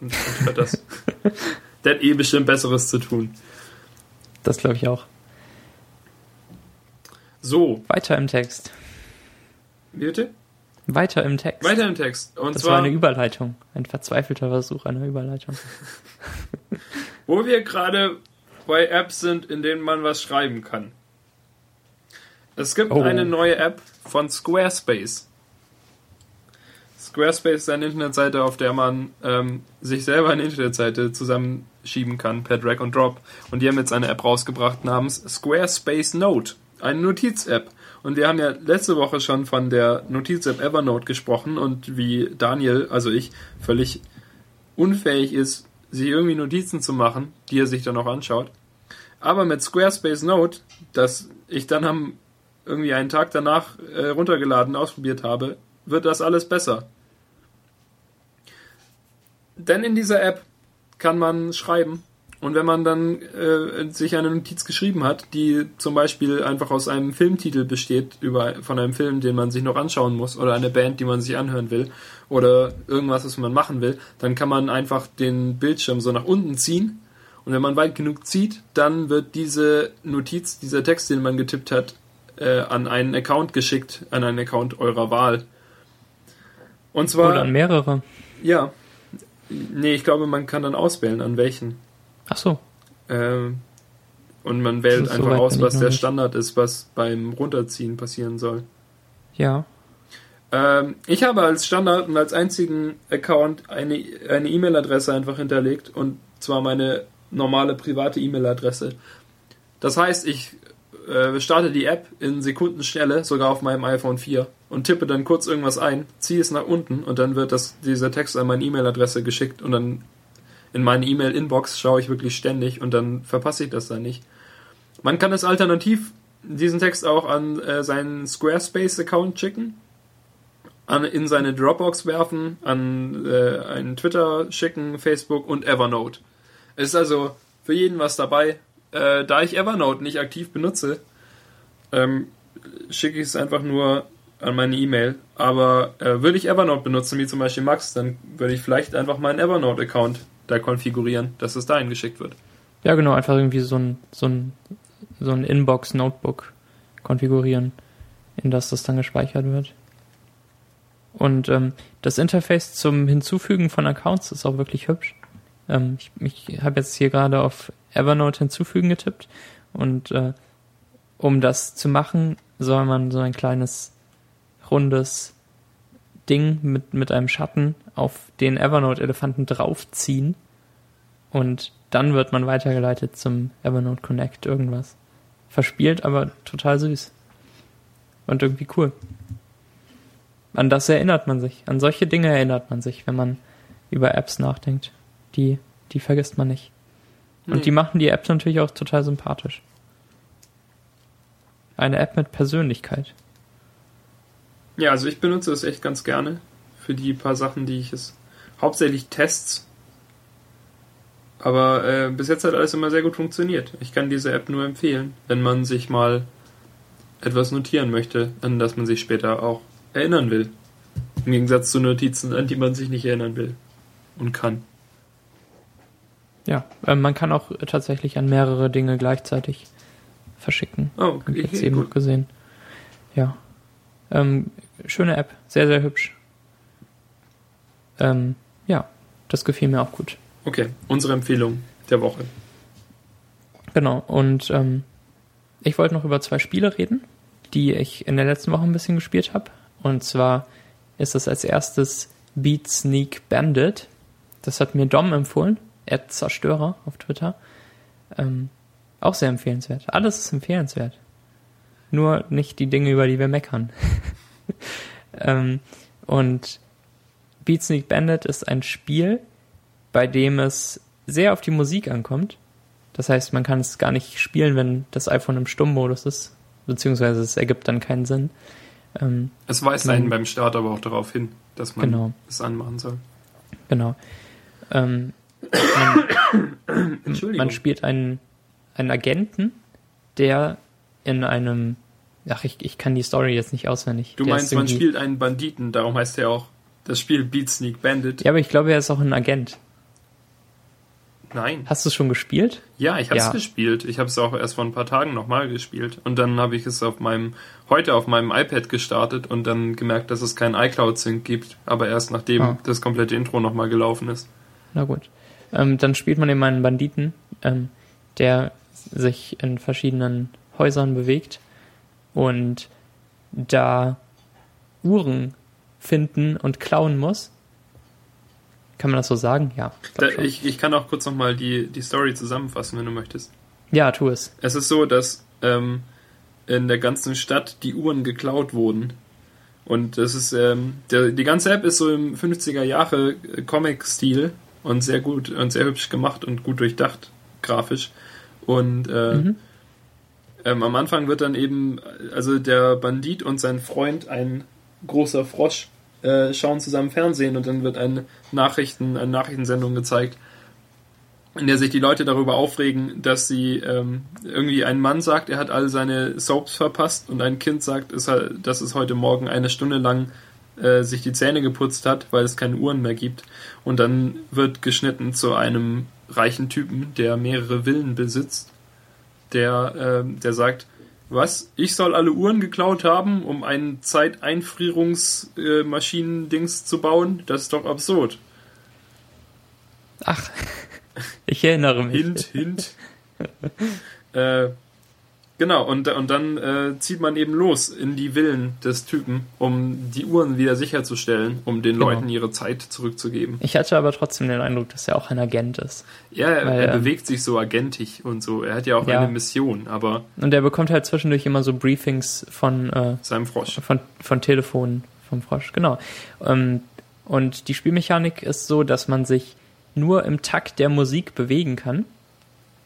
Und, und das. Der hat eh bestimmt Besseres zu tun. Das glaube ich auch. So. Weiter im Text. Wie bitte? Weiter im Text. Weiter im Text. Und das zwar, war eine Überleitung. Ein verzweifelter Versuch einer Überleitung. wo wir gerade bei Apps sind, in denen man was schreiben kann. Es gibt Oh. eine neue App von Squarespace. Squarespace ist eine Internetseite, auf der man ähm, sich selber eine Internetseite zusammenschieben kann per Drag und Drop. Und die haben jetzt eine App rausgebracht namens Squarespace Note, eine Notiz-App. Und wir haben ja letzte Woche schon von der Notiz-App Evernote gesprochen und wie Daniel, also ich, völlig unfähig ist, sich irgendwie Notizen zu machen, die er sich dann auch anschaut. Aber mit Squarespace Note, das ich dann am irgendwie einen Tag danach äh, runtergeladen, ausprobiert habe, wird das alles besser. Denn in dieser App kann man schreiben. Und wenn man dann äh, sich eine Notiz geschrieben hat, die zum Beispiel einfach aus einem Filmtitel besteht, über, von einem Film, den man sich noch anschauen muss, oder eine Band, die man sich anhören will, oder irgendwas, was man machen will, dann kann man einfach den Bildschirm so nach unten ziehen. Und wenn man weit genug zieht, dann wird diese Notiz, dieser Text, den man getippt hat, äh, an einen Account geschickt, an einen Account eurer Wahl. Und zwar. Oder an mehrere. Ja. Nee, ich glaube, man kann dann auswählen, an welchen. Ach so. Ähm, und man wählt So einfach weit aus, was der. Standard ist, was beim Runterziehen passieren soll. Ja. Ähm, ich habe als Standard und als einzigen Account eine eine E-Mail-Adresse einfach hinterlegt und zwar meine normale private E-Mail-Adresse. Das heißt, ich äh, starte die App in Sekundenschnelle, sogar auf meinem iPhone 4 und tippe dann kurz irgendwas ein, ziehe es nach unten und dann wird das, dieser Text an meine E-Mail-Adresse geschickt und dann in meine E-Mail-Inbox schaue ich wirklich ständig und dann verpasse ich das dann nicht. Man kann es alternativ diesen Text auch an äh, seinen Squarespace-Account schicken, an, in seine Dropbox werfen, an äh, einen Twitter schicken, Facebook und Evernote. Es ist also für jeden was dabei. Äh, da ich Evernote nicht aktiv benutze, ähm, schicke ich es einfach nur an meine E-Mail. Aber äh, würde ich Evernote benutzen, wie zum Beispiel Max, dann würde ich vielleicht einfach meinen Evernote-Account da konfigurieren, dass es dahin geschickt wird. Ja, genau, einfach irgendwie so ein, so ein, so ein Inbox-Notebook konfigurieren, in das das dann gespeichert wird. Und ähm, das Interface zum Hinzufügen von Accounts ist auch wirklich hübsch. Ähm, ich ich habe jetzt hier gerade auf Evernote hinzufügen getippt und äh, um das zu machen, soll man so ein kleines rundes Ding mit, mit einem Schatten auf den Evernote-Elefanten draufziehen und dann wird man weitergeleitet zum Evernote Connect irgendwas. Verspielt, aber total süß. Und irgendwie cool. An das erinnert man sich. An solche Dinge erinnert man sich, wenn man über Apps nachdenkt. Die, die vergisst man nicht. Und Nee. die machen die App natürlich auch total sympathisch. Eine App mit Persönlichkeit. Ja, also ich benutze es echt ganz gerne für die paar Sachen, die ich es. Hauptsächlich Tests. Aber äh, bis jetzt hat alles immer sehr gut funktioniert. Ich kann diese App nur empfehlen, wenn man sich mal etwas notieren möchte, an das man sich später auch erinnern will. Im Gegensatz zu Notizen, an die man sich nicht erinnern will und kann. Ja, äh, man kann auch tatsächlich an mehrere Dinge gleichzeitig verschicken. Oh, Hab ich okay, jetzt eben noch gesehen. Ja. Ähm, schöne App, sehr, sehr hübsch. Ähm, ja, das gefiel mir auch gut. okay, unsere Empfehlung der Woche. Genau, und ähm, ich wollte noch über zwei Spiele reden, die ich in der letzten Woche ein bisschen gespielt habe. Und zwar ist das als erstes Beat Sneak Bandit. Das hat mir Dom empfohlen, Zerstörer auf Twitter. Ähm, auch sehr empfehlenswert. Alles ist empfehlenswert. Nur nicht die Dinge, über die wir meckern. ähm, und Beat Sneak Bandit ist ein Spiel, bei dem es sehr auf die Musik ankommt. Das heißt, man kann es gar nicht spielen, wenn das iPhone im Stummmodus ist, beziehungsweise es ergibt dann keinen Sinn. Ähm, Es weist einen beim Start aber auch darauf hin, dass man Genau. es anmachen soll. genau. Ähm, man, Entschuldigung. man spielt einen, einen Agenten, der in einem, ach, ich, ich kann die Story jetzt nicht auswendig. Du der meinst, man spielt einen Banditen, darum heißt er auch das Spiel Beat Sneak Bandit. Ja, aber ich glaube, er ist auch ein Agent. Nein. Hast du es schon gespielt? Ja, ich habe es Ja. gespielt. Ich habe es auch erst vor ein paar Tagen nochmal gespielt. Und dann habe ich es auf meinem, heute auf meinem iPad gestartet und dann gemerkt, dass es keinen iCloud-Sync gibt. Aber erst nachdem Ah. das komplette Intro nochmal gelaufen ist. Na gut. Ähm, dann spielt man eben einen Banditen, ähm, der sich in verschiedenen Häusern bewegt und da Uhren finden und klauen muss. Kann man das so sagen? Ja. Da, ich, ich kann auch kurz nochmal die, die Story zusammenfassen, wenn du möchtest. ja, tu es. Es ist so, dass ähm, in der ganzen Stadt die Uhren geklaut wurden. Und das ist, ähm, der, die ganze App ist so im 50er Jahre äh, Comic-Stil und sehr gut und sehr hübsch gemacht und gut durchdacht, grafisch. Und äh, Mhm. ähm, am Anfang wird dann eben, also der Bandit und sein Freund, ein großer Frosch, äh, schauen zusammen Fernsehen und dann wird eine Nachrichten, eine Nachrichtensendung gezeigt, in der sich die Leute darüber aufregen, dass sie ähm, irgendwie ein Mann sagt, er hat all seine Soaps verpasst und ein Kind sagt, es hat, dass es heute Morgen eine Stunde lang äh, sich die Zähne geputzt hat, weil es keine Uhren mehr gibt. Und dann wird geschnitten zu einem reichen Typen, der mehrere Villen besitzt, der, ähm, der sagt, was? Ich soll alle Uhren geklaut haben, um ein Zeiteinfrierungsmaschinen-Dings zu bauen? Das ist doch absurd. Ach, ich erinnere mich. Hint, hint. äh, genau, und, und dann äh, zieht man eben los in die Villen des Typen, um die Uhren wieder sicherzustellen, um den Genau. Leuten ihre Zeit zurückzugeben. Ich hatte aber trotzdem den Eindruck, dass er auch ein Agent ist. Ja, er, Weil, er bewegt sich so agentig und so. Er hat ja auch Ja. eine Mission, aber Und er bekommt halt zwischendurch immer so Briefings von, äh, seinem Frosch. von, von Telefon vom Frosch, genau. Ähm, und die Spielmechanik ist so, dass man sich nur im Takt der Musik bewegen kann.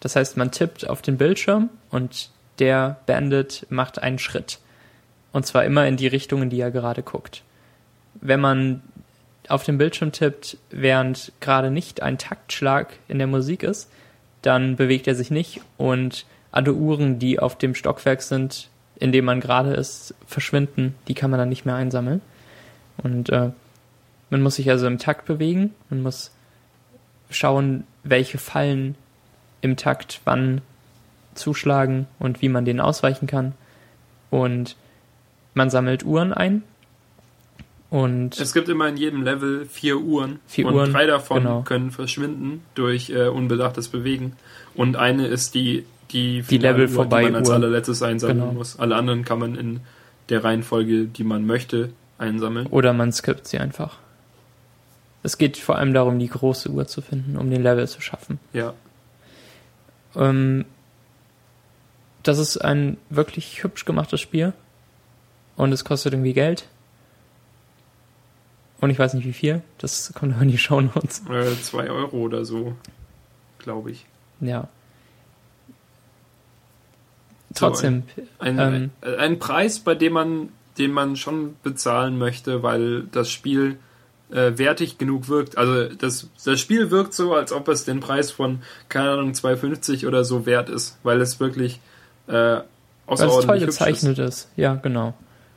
Das heißt, man tippt auf den Bildschirm und der Bandit macht einen Schritt. Und zwar immer in die Richtung, in die er gerade guckt. Wenn man auf den Bildschirm tippt, während gerade nicht ein Taktschlag in der Musik ist, dann bewegt er sich nicht und alle Uhren, die auf dem Stockwerk sind, in dem man gerade ist, verschwinden. Die kann man dann nicht mehr einsammeln. Und äh, man muss sich also im Takt bewegen. Man muss schauen, welche Fallen im Takt wann zuschlagen und wie man denen ausweichen kann. Und man sammelt Uhren ein. Und Es gibt immer in jedem Level vier Uhren. Vier und Uhren, drei davon genau. können verschwinden durch äh, unbedachtes Bewegen. Und eine ist die, die, Die Level Finale-Uhr, vorbei die man als Uhr. allerletztes einsammeln Genau. muss. Alle anderen kann man in der Reihenfolge, die man möchte, einsammeln. Oder man skippt sie einfach. Es geht vor allem darum, die große Uhr zu finden, um den Level zu schaffen. Ja. Ähm, das ist ein wirklich hübsch gemachtes Spiel. Und es kostet irgendwie Geld. Und ich weiß nicht wie viel. Das kommt auch in die Shownotes. Äh, zwei Euro oder so, glaube ich. Ja. So, Trotzdem, Ein, Ähm. ein, ein Preis, bei dem man, den man schon bezahlen möchte, weil das Spiel äh, wertig genug wirkt. Also das, das Spiel wirkt so, als ob es den Preis von, keine Ahnung, 2,50 oder so wert ist, weil es wirklich äh, weil es toll außerordentlich hübsch ist. gezeichnet ist. Ja, genau.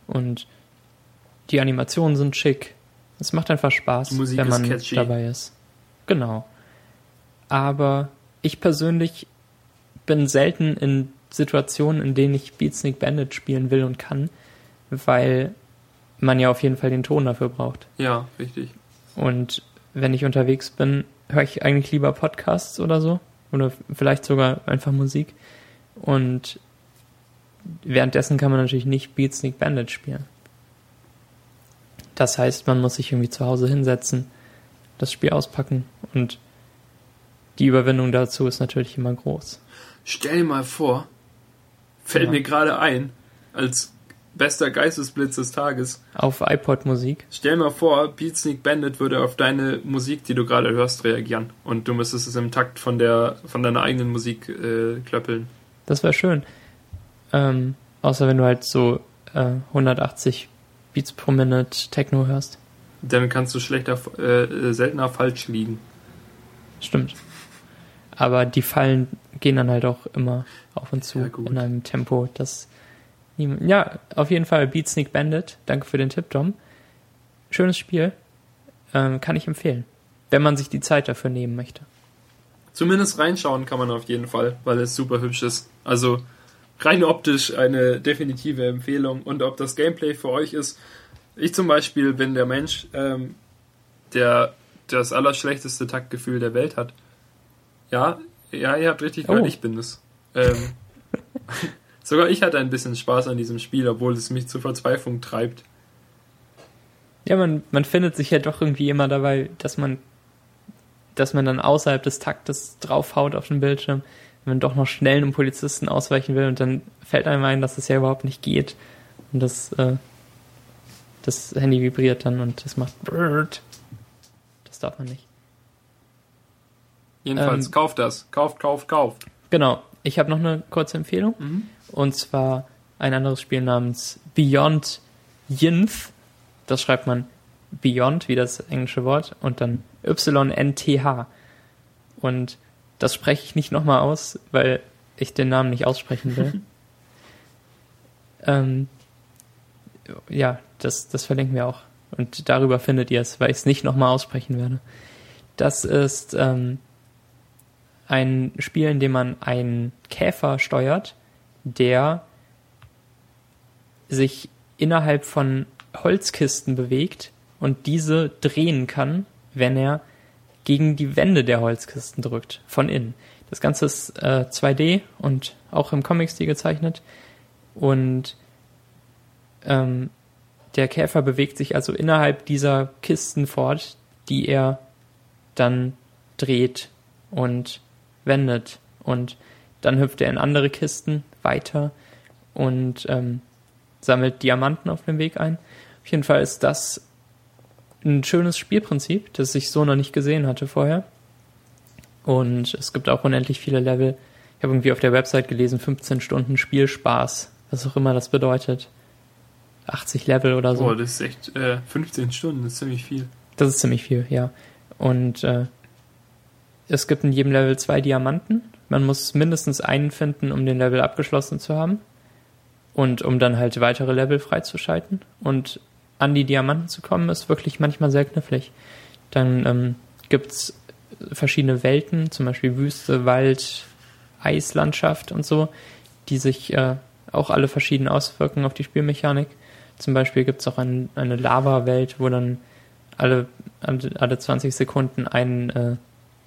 Und die Animationen sind schick. Es macht einfach Spaß, wenn ist man catchy. dabei ist. Genau. Aber ich persönlich bin selten in Situationen, in denen ich Beat Sneak Bandit spielen will und kann, weil man ja auf jeden Fall den Ton dafür braucht. Ja, richtig. Und wenn ich unterwegs bin, höre ich eigentlich lieber Podcasts oder so. Oder vielleicht sogar einfach Musik. Und währenddessen kann man natürlich nicht Beat Sneak Bandit spielen. Das heißt, man muss sich irgendwie zu Hause hinsetzen, das Spiel auspacken und die Überwindung dazu ist natürlich immer groß. Stell dir mal vor, fällt Ja. mir gerade ein, als bester Geistesblitz des Tages, Auf iPod-Musik. Stell mal vor, Beat Sneak Bandit würde auf deine Musik, die du gerade hörst, reagieren. Und du müsstest es im Takt von der von deiner eigenen Musik äh, klöppeln. Das wäre schön. Ähm, außer wenn du halt so äh, 180 Beats pro Minute Techno hörst. Dann kannst du schlechter, äh, seltener falsch liegen. Stimmt. Aber die Fallen gehen dann halt auch immer auf und zu Ja, in einem Tempo, das niemand, ja, auf jeden Fall Beat Sneak Bandit. Danke für den Tipp, Dom. Schönes Spiel. Ähm, kann ich empfehlen. Wenn man sich die Zeit dafür nehmen möchte. Zumindest reinschauen kann man auf jeden Fall, weil es super hübsch ist. Also rein optisch eine definitive Empfehlung. Und ob das Gameplay für euch ist, ich zum Beispiel bin der Mensch, ähm, der das allerschlechteste Taktgefühl der Welt hat. Ja, ja, ihr habt richtig gehört, Oh. ich bin es. Ähm, sogar ich hatte ein bisschen Spaß an diesem Spiel, obwohl es mich zur Verzweiflung treibt. Ja, man, man findet sich ja doch irgendwie immer dabei, dass man, dass man dann außerhalb des Taktes draufhaut auf den Bildschirm, wenn man doch noch schnell einem Polizisten ausweichen will und dann fällt einem ein, dass das ja überhaupt nicht geht. Und das, äh, das Handy vibriert dann und das macht Brrrt. Das darf man nicht. Jedenfalls, Ähm, kauft das. Kauft, kauft, kauft. Genau. Ich habe noch eine kurze Empfehlung. Mhm. Und zwar ein anderes Spiel namens Beyond Yinth. Das schreibt man Beyond, wie das englische Wort, und dann Y-N-T-H. Und das spreche ich nicht nochmal aus, weil ich den Namen nicht aussprechen will. ähm, ja, das, das verlinken wir auch. Und darüber findet ihr es, weil ich es nicht nochmal aussprechen werde. Das ist ähm, ein Spiel, in dem man einen Käfer steuert, der sich innerhalb von Holzkisten bewegt und diese drehen kann, wenn er gegen die Wände der Holzkisten drückt, von innen. Das Ganze ist äh, 2D und auch im Comic-Stil gezeichnet. Und ähm, der Käfer bewegt sich also innerhalb dieser Kisten fort, die er dann dreht und wendet. Und dann hüpft er in andere Kisten weiter und ähm, sammelt Diamanten auf dem Weg ein. Auf jeden Fall ist das ein schönes Spielprinzip, das ich so noch nicht gesehen hatte vorher. Und es gibt auch unendlich viele Level. Ich habe irgendwie auf der Website gelesen, 15 Stunden Spielspaß, was auch immer das bedeutet. 80 Level oder so. Boah, das ist echt äh, 15 Stunden, das ist ziemlich viel. Das ist ziemlich viel, ja. Und äh, es gibt in jedem Level zwei Diamanten. Man muss mindestens einen finden, um den Level abgeschlossen zu haben. Und um dann halt weitere Level freizuschalten. Und an die Diamanten zu kommen, ist wirklich manchmal sehr knifflig. Dann ähm, gibt's verschiedene Welten, zum Beispiel Wüste, Wald, Eislandschaft und so, die sich äh, auch alle verschieden auswirken auf die Spielmechanik. Zum Beispiel gibt's auch ein, eine Lava-Welt, wo dann alle, alle alle 20 Sekunden ein, äh,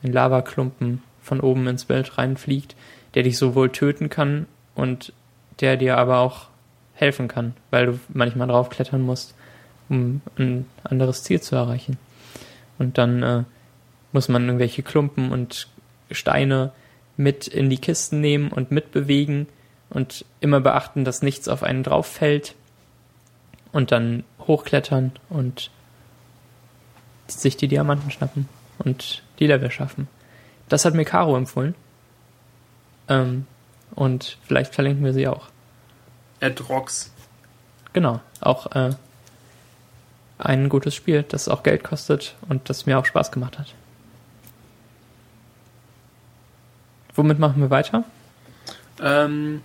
ein Lavaklumpen von oben ins Bild reinfliegt, der dich sowohl töten kann und der dir aber auch helfen kann, weil du manchmal draufklettern musst, um ein anderes Ziel zu erreichen. Und dann äh, muss man irgendwelche Klumpen und Steine mit in die Kisten nehmen und mitbewegen und immer beachten, dass nichts auf einen drauf fällt und dann hochklettern und sich die Diamanten schnappen und die Level schaffen. Das hat mir Caro empfohlen. Ähm, und vielleicht verlinken wir sie auch. Ed Rocks. Genau, auch äh, ein gutes Spiel, das auch Geld kostet und das mir auch Spaß gemacht hat. Womit machen wir weiter? Ähm,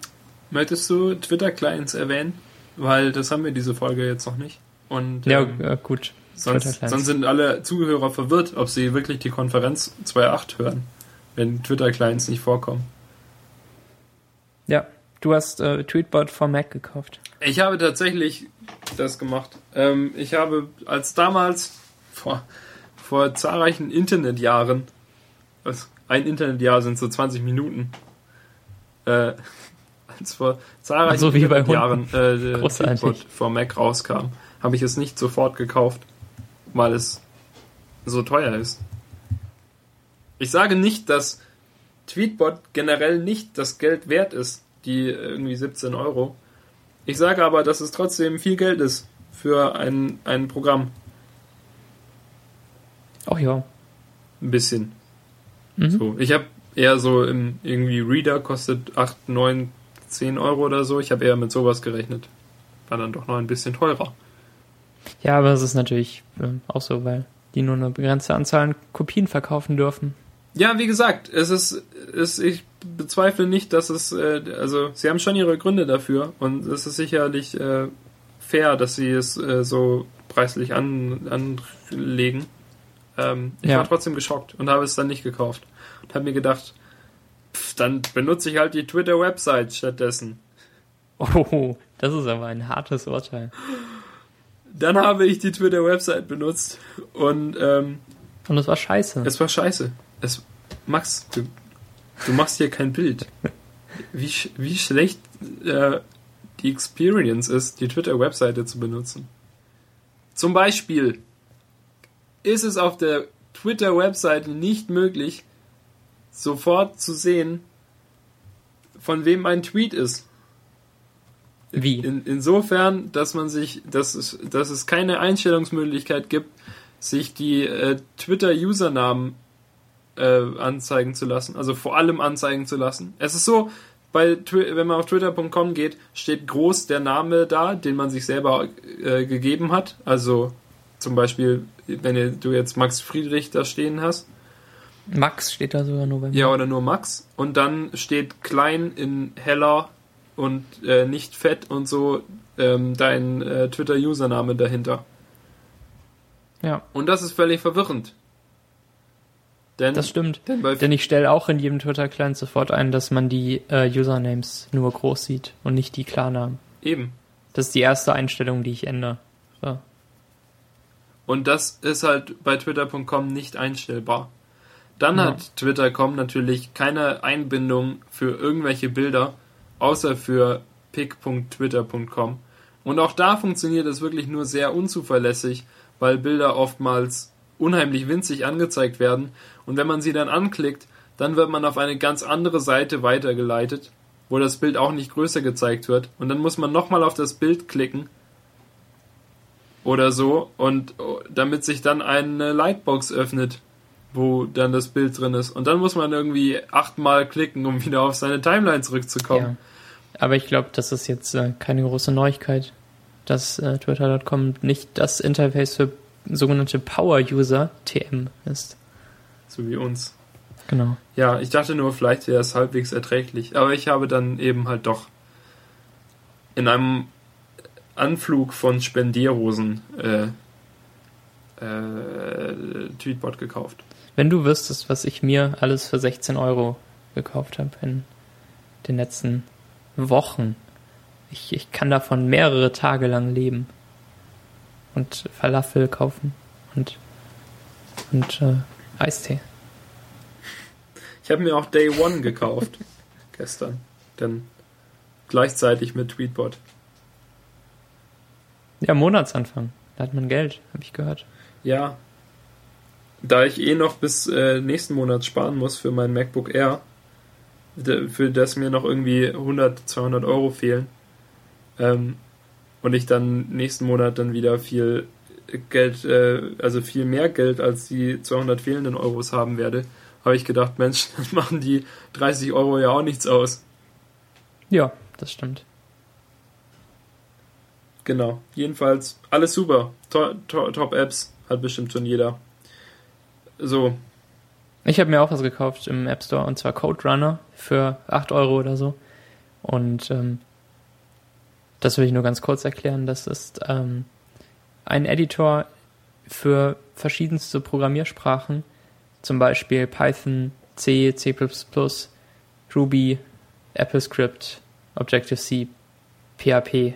möchtest du Twitter-Clients erwähnen? Weil das haben wir diese Folge jetzt noch nicht. Und Ja, ähm, äh, gut. sonst, sonst sind alle Zuhörer verwirrt, ob sie wirklich die Konferenz 2.8 hören, wenn Twitter-Clients nicht vorkommen. Ja, du hast äh, Tweetbot for Mac gekauft. Ich habe tatsächlich das gemacht. Ähm, ich habe als damals vor, vor zahlreichen Internetjahren, was, ein Internetjahr sind so 20 Minuten, äh, als vor zahlreichen So Internetjahren äh. Tweetbot vor Mac rauskam, habe ich es nicht sofort gekauft, weil es so teuer ist. Ich sage nicht, dass Tweetbot generell nicht das Geld wert ist, die irgendwie 17 Euro. Ich sage aber, dass es trotzdem viel Geld ist für ein, ein Programm. Ach ja. Ein bisschen. Mhm. So. Ich habe eher so im irgendwie Reader kostet 8, 9, 10 Euro oder so. Ich habe eher mit sowas gerechnet. War dann doch noch ein bisschen teurer. Ja, aber es ist natürlich ähm, auch so, weil die nur eine begrenzte Anzahl an Kopien verkaufen dürfen. Ja, wie gesagt, es ist, es, ich bezweifle nicht, dass es, äh, also sie haben schon ihre Gründe dafür und es ist sicherlich äh, fair, dass sie es äh, so preislich an, anlegen. Ähm, ich Ja. war trotzdem geschockt und habe es dann nicht gekauft und habe mir gedacht, pff, dann benutze ich halt die Twitter-Website stattdessen. Oh, das ist aber ein hartes Urteil. Dann habe ich die Twitter-Website benutzt und ähm, Und das war scheiße. es war scheiße. Es, Max, du, du machst hier kein Bild. Wie, wie schlecht äh, die Experience ist, die Twitter-Webseite zu benutzen. Zum Beispiel ist es auf der Twitter-Webseite nicht möglich, sofort zu sehen, von wem ein Tweet ist. Wie? In, insofern, dass man sich, dass es, dass es keine Einstellungsmöglichkeit gibt, sich die äh, Twitter-Usernamen äh, anzeigen zu lassen, also vor allem anzeigen zu lassen. Es ist so, bei wenn man auf twitter.com geht, steht groß der Name da, den man sich selber äh, gegeben hat. Also zum Beispiel, wenn du jetzt Max Friedrich da stehen hast, Max steht da sogar nur bei mir. ja, oder nur Max. Und dann steht klein in heller und äh, nicht fett und so ähm, dein äh, Twitter-Username dahinter. Ja, Und das ist völlig verwirrend. Denn, das stimmt. denn Denn ich stelle auch in jedem Twitter-Client sofort ein, dass man die äh, Usernames nur groß sieht und nicht die Klarnamen. eben. Das ist die erste Einstellung, die ich ändere. So. Und das ist halt bei twitter.com nicht einstellbar. Dann Ja. hat Twitter.com natürlich keine Einbindung für irgendwelche Bilder, außer für pic.twitter.com. Und auch da funktioniert es wirklich nur sehr unzuverlässig, weil Bilder oftmals unheimlich winzig angezeigt werden. Und wenn man sie dann anklickt, dann wird man auf eine ganz andere Seite weitergeleitet, wo das Bild auch nicht größer gezeigt wird. Und dann muss man nochmal auf das Bild klicken oder so und oh, damit sich dann eine Lightbox öffnet, wo dann das Bild drin ist. Und dann muss man irgendwie achtmal klicken, um wieder auf seine Timeline zurückzukommen. Ja. Aber ich glaube, das ist jetzt äh, keine große Neuigkeit, dass äh, Twitter.com nicht das Interface für sogenannte Power-User TM ist. So wie uns. Genau. Ja, ich dachte nur, vielleicht wäre es halbwegs erträglich. Aber ich habe dann eben halt doch in einem Anflug von Spendierhosen äh, äh, Tweetbot gekauft. Wenn du wüsstest, was ich mir alles für 16 Euro gekauft habe in den letzten Wochen. Ich, ich kann davon mehrere Tage lang leben. Und Falafel kaufen und, und äh, Eistee. Ich habe mir auch Day One gekauft gestern. Dann gleichzeitig mit Tweetbot. Ja, Monatsanfang. Da hat man Geld, habe ich gehört. Ja. Da ich eh noch bis äh, nächsten Monat sparen muss für mein MacBook Air, für das mir noch irgendwie 100, 200 Euro fehlen, ähm, und ich dann nächsten Monat dann wieder viel Geld, äh, also viel mehr Geld als die 200 fehlenden Euros haben werde, habe ich gedacht, Mensch, dann machen die 30 Euro ja auch nichts aus. Ja, das stimmt. Genau. Jedenfalls alles super. To to Top-Apps hat bestimmt schon jeder. So, Ich habe mir auch was gekauft im App Store und zwar Code Runner für 8 Euro oder so. Und ähm, das will ich nur ganz kurz erklären. Das ist ähm, ein Editor für verschiedenste Programmiersprachen, zum Beispiel Python, C, C++, Ruby, AppleScript, Objective-C, PHP,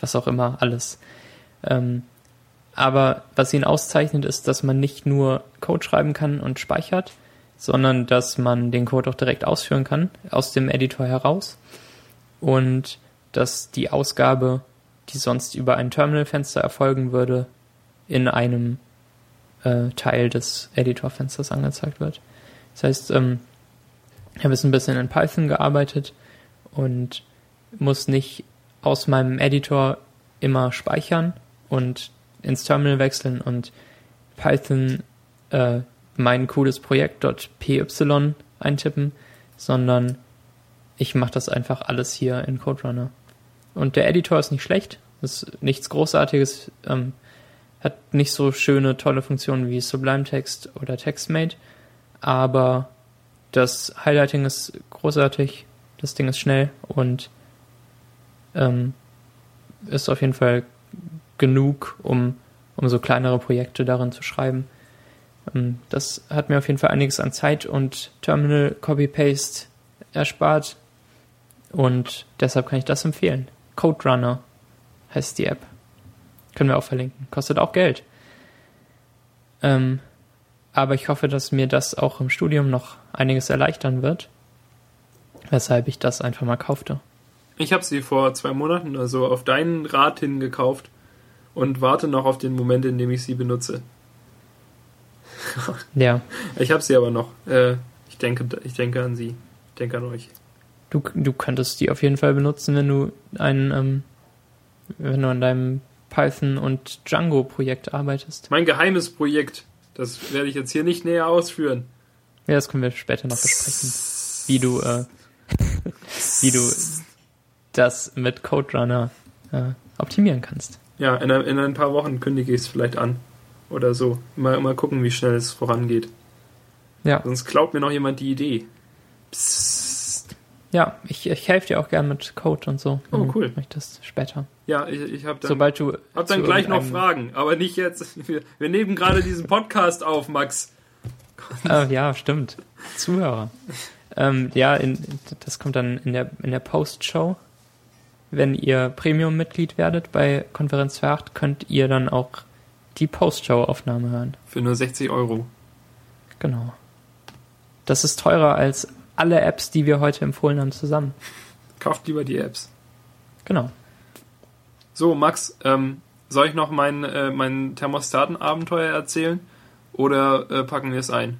was auch immer, alles. Ähm, aber was ihn auszeichnet, ist, dass man nicht nur Code schreiben kann und speichert, sondern dass man den Code auch direkt ausführen kann, aus dem Editor heraus. Und dass die Ausgabe, die sonst über ein Terminalfenster erfolgen würde, in einem äh, Teil des Editorfensters angezeigt wird. Das heißt, ähm, ich habe jetzt ein bisschen in Python gearbeitet und muss nicht aus meinem Editor immer speichern und ins Terminal wechseln und Python äh, mein cooles Projekt .py eintippen, sondern ich mache das einfach alles hier in CodeRunner. Und der Editor ist nicht schlecht, ist nichts Großartiges, ähm, hat nicht so schöne, tolle Funktionen wie Sublime Text oder TextMate, aber das Highlighting ist großartig, das Ding ist schnell und ähm, ist auf jeden Fall genug, um, um so kleinere Projekte darin zu schreiben. Ähm, das hat mir auf jeden Fall einiges an Zeit und Terminal Copy-Paste erspart und deshalb kann ich das empfehlen. Code Runner heißt die App. Können wir auch verlinken. Kostet auch Geld. Ähm, aber ich hoffe, dass mir das auch im Studium noch einiges erleichtern wird, weshalb ich das einfach mal kaufte. Ich habe sie vor zwei Monaten also auf deinen Rat hin gekauft und warte noch auf den Moment, in dem ich sie benutze. ja. Ich habe sie aber noch. Äh, ich denke, ich denke an sie. Ich denke an euch. Du, du könntest die auf jeden Fall benutzen, wenn du ein, ähm, wenn du an deinem Python und Django Projekt arbeitest. Mein geheimes Projekt. Das werde ich jetzt hier nicht näher ausführen. Ja, das können wir später noch besprechen. Wie du, äh, wie du das mit Code Runner äh, optimieren kannst. Ja, in, in ein paar Wochen kündige ich es vielleicht an. Oder so. Mal, mal gucken, wie schnell es vorangeht. Ja. Sonst klaut mir noch jemand die Idee. Psst. Ja, ich, ich helfe dir auch gern mit Code und so. Oh, cool. Möchtest später. Ja, ich, ich habe dann, Sobald du hab dann gleich noch Fragen, aber nicht jetzt. Wir, wir nehmen gerade diesen Podcast auf, Max. Äh, ja, stimmt. Zuhörer. ähm, ja, in, das kommt dann in der, in der Post-Show. Wenn ihr Premium-Mitglied werdet bei Konferenz 2.8, könnt ihr dann auch die Post-Show-Aufnahme hören. Für nur 60 Euro. Genau. Das ist teurer als alle Apps, die wir heute empfohlen haben, zusammen. Kauft lieber die Apps. Genau. So, Max, ähm, soll ich noch mein, äh, mein Thermostaten-Abenteuer erzählen? Oder äh, packen wir es ein?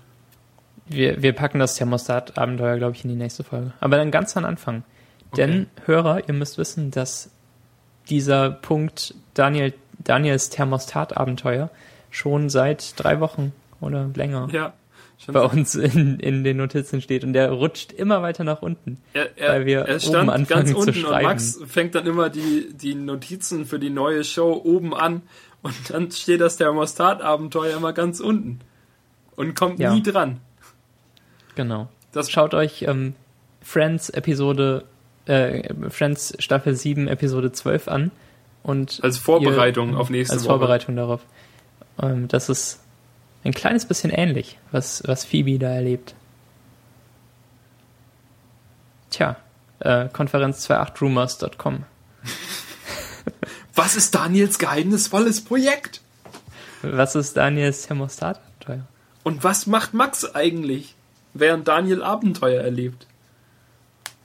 Wir, wir packen das Thermostat-Abenteuer, glaube ich, in die nächste Folge. Aber dann ganz am Anfang. Okay. Denn, Hörer, ihr müsst wissen, dass dieser Punkt Daniel, Daniels Thermostat-Abenteuer schon seit drei Wochen oder länger ja, bei uns in, in den Notizen steht. Und der rutscht immer weiter nach unten. Er, er, weil wir er stand oben anfangen ganz unten zu schreiben. und Max fängt dann immer die, die Notizen für die neue Show oben an und dann steht das Thermostat-Abenteuer immer ganz unten und kommt Ja. nie dran. Genau. Das Schaut euch ähm, Friends Episode, äh, Friends Staffel 7 Episode 12 an. Und als Vorbereitung ihr, auf nächste als Woche. Vorbereitung darauf. Ähm, das ist ein kleines bisschen ähnlich, was, was Phoebe da erlebt. Tja, äh, Konferenz28rumors.com. Was ist Daniels geheimnisvolles Projekt? Was ist Daniels Thermostat-Abenteuer? Und was macht Max eigentlich, während Daniel Abenteuer erlebt?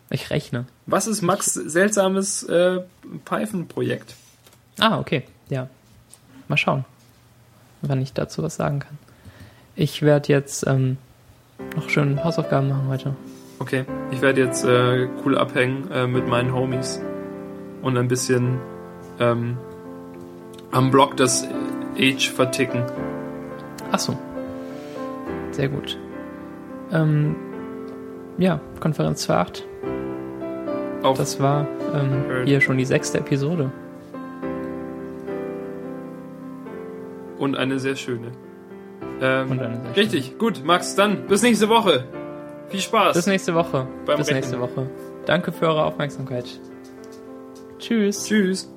Ich rechne. Was ist Max seltsames äh, Python-Projekt? Ah, okay. Ja. Mal schauen, wann ich dazu was sagen kann. Ich werde jetzt ähm, noch schön Hausaufgaben machen heute. Okay, ich werde jetzt äh, cool abhängen äh, mit meinen Homies und ein bisschen ähm, am Blog das Age verticken. Ach so. Sehr gut. Ähm, ja, Konferenz 2.8. Auf Das war ähm, hier schon die sechste Episode. und eine sehr schöne. Ähm, richtig, gut, Max, dann bis nächste Woche. Viel Spaß. Bis nächste Woche. Beim Bis Rechnen. nächste Woche. Danke für eure Aufmerksamkeit. Tschüss. Tschüss.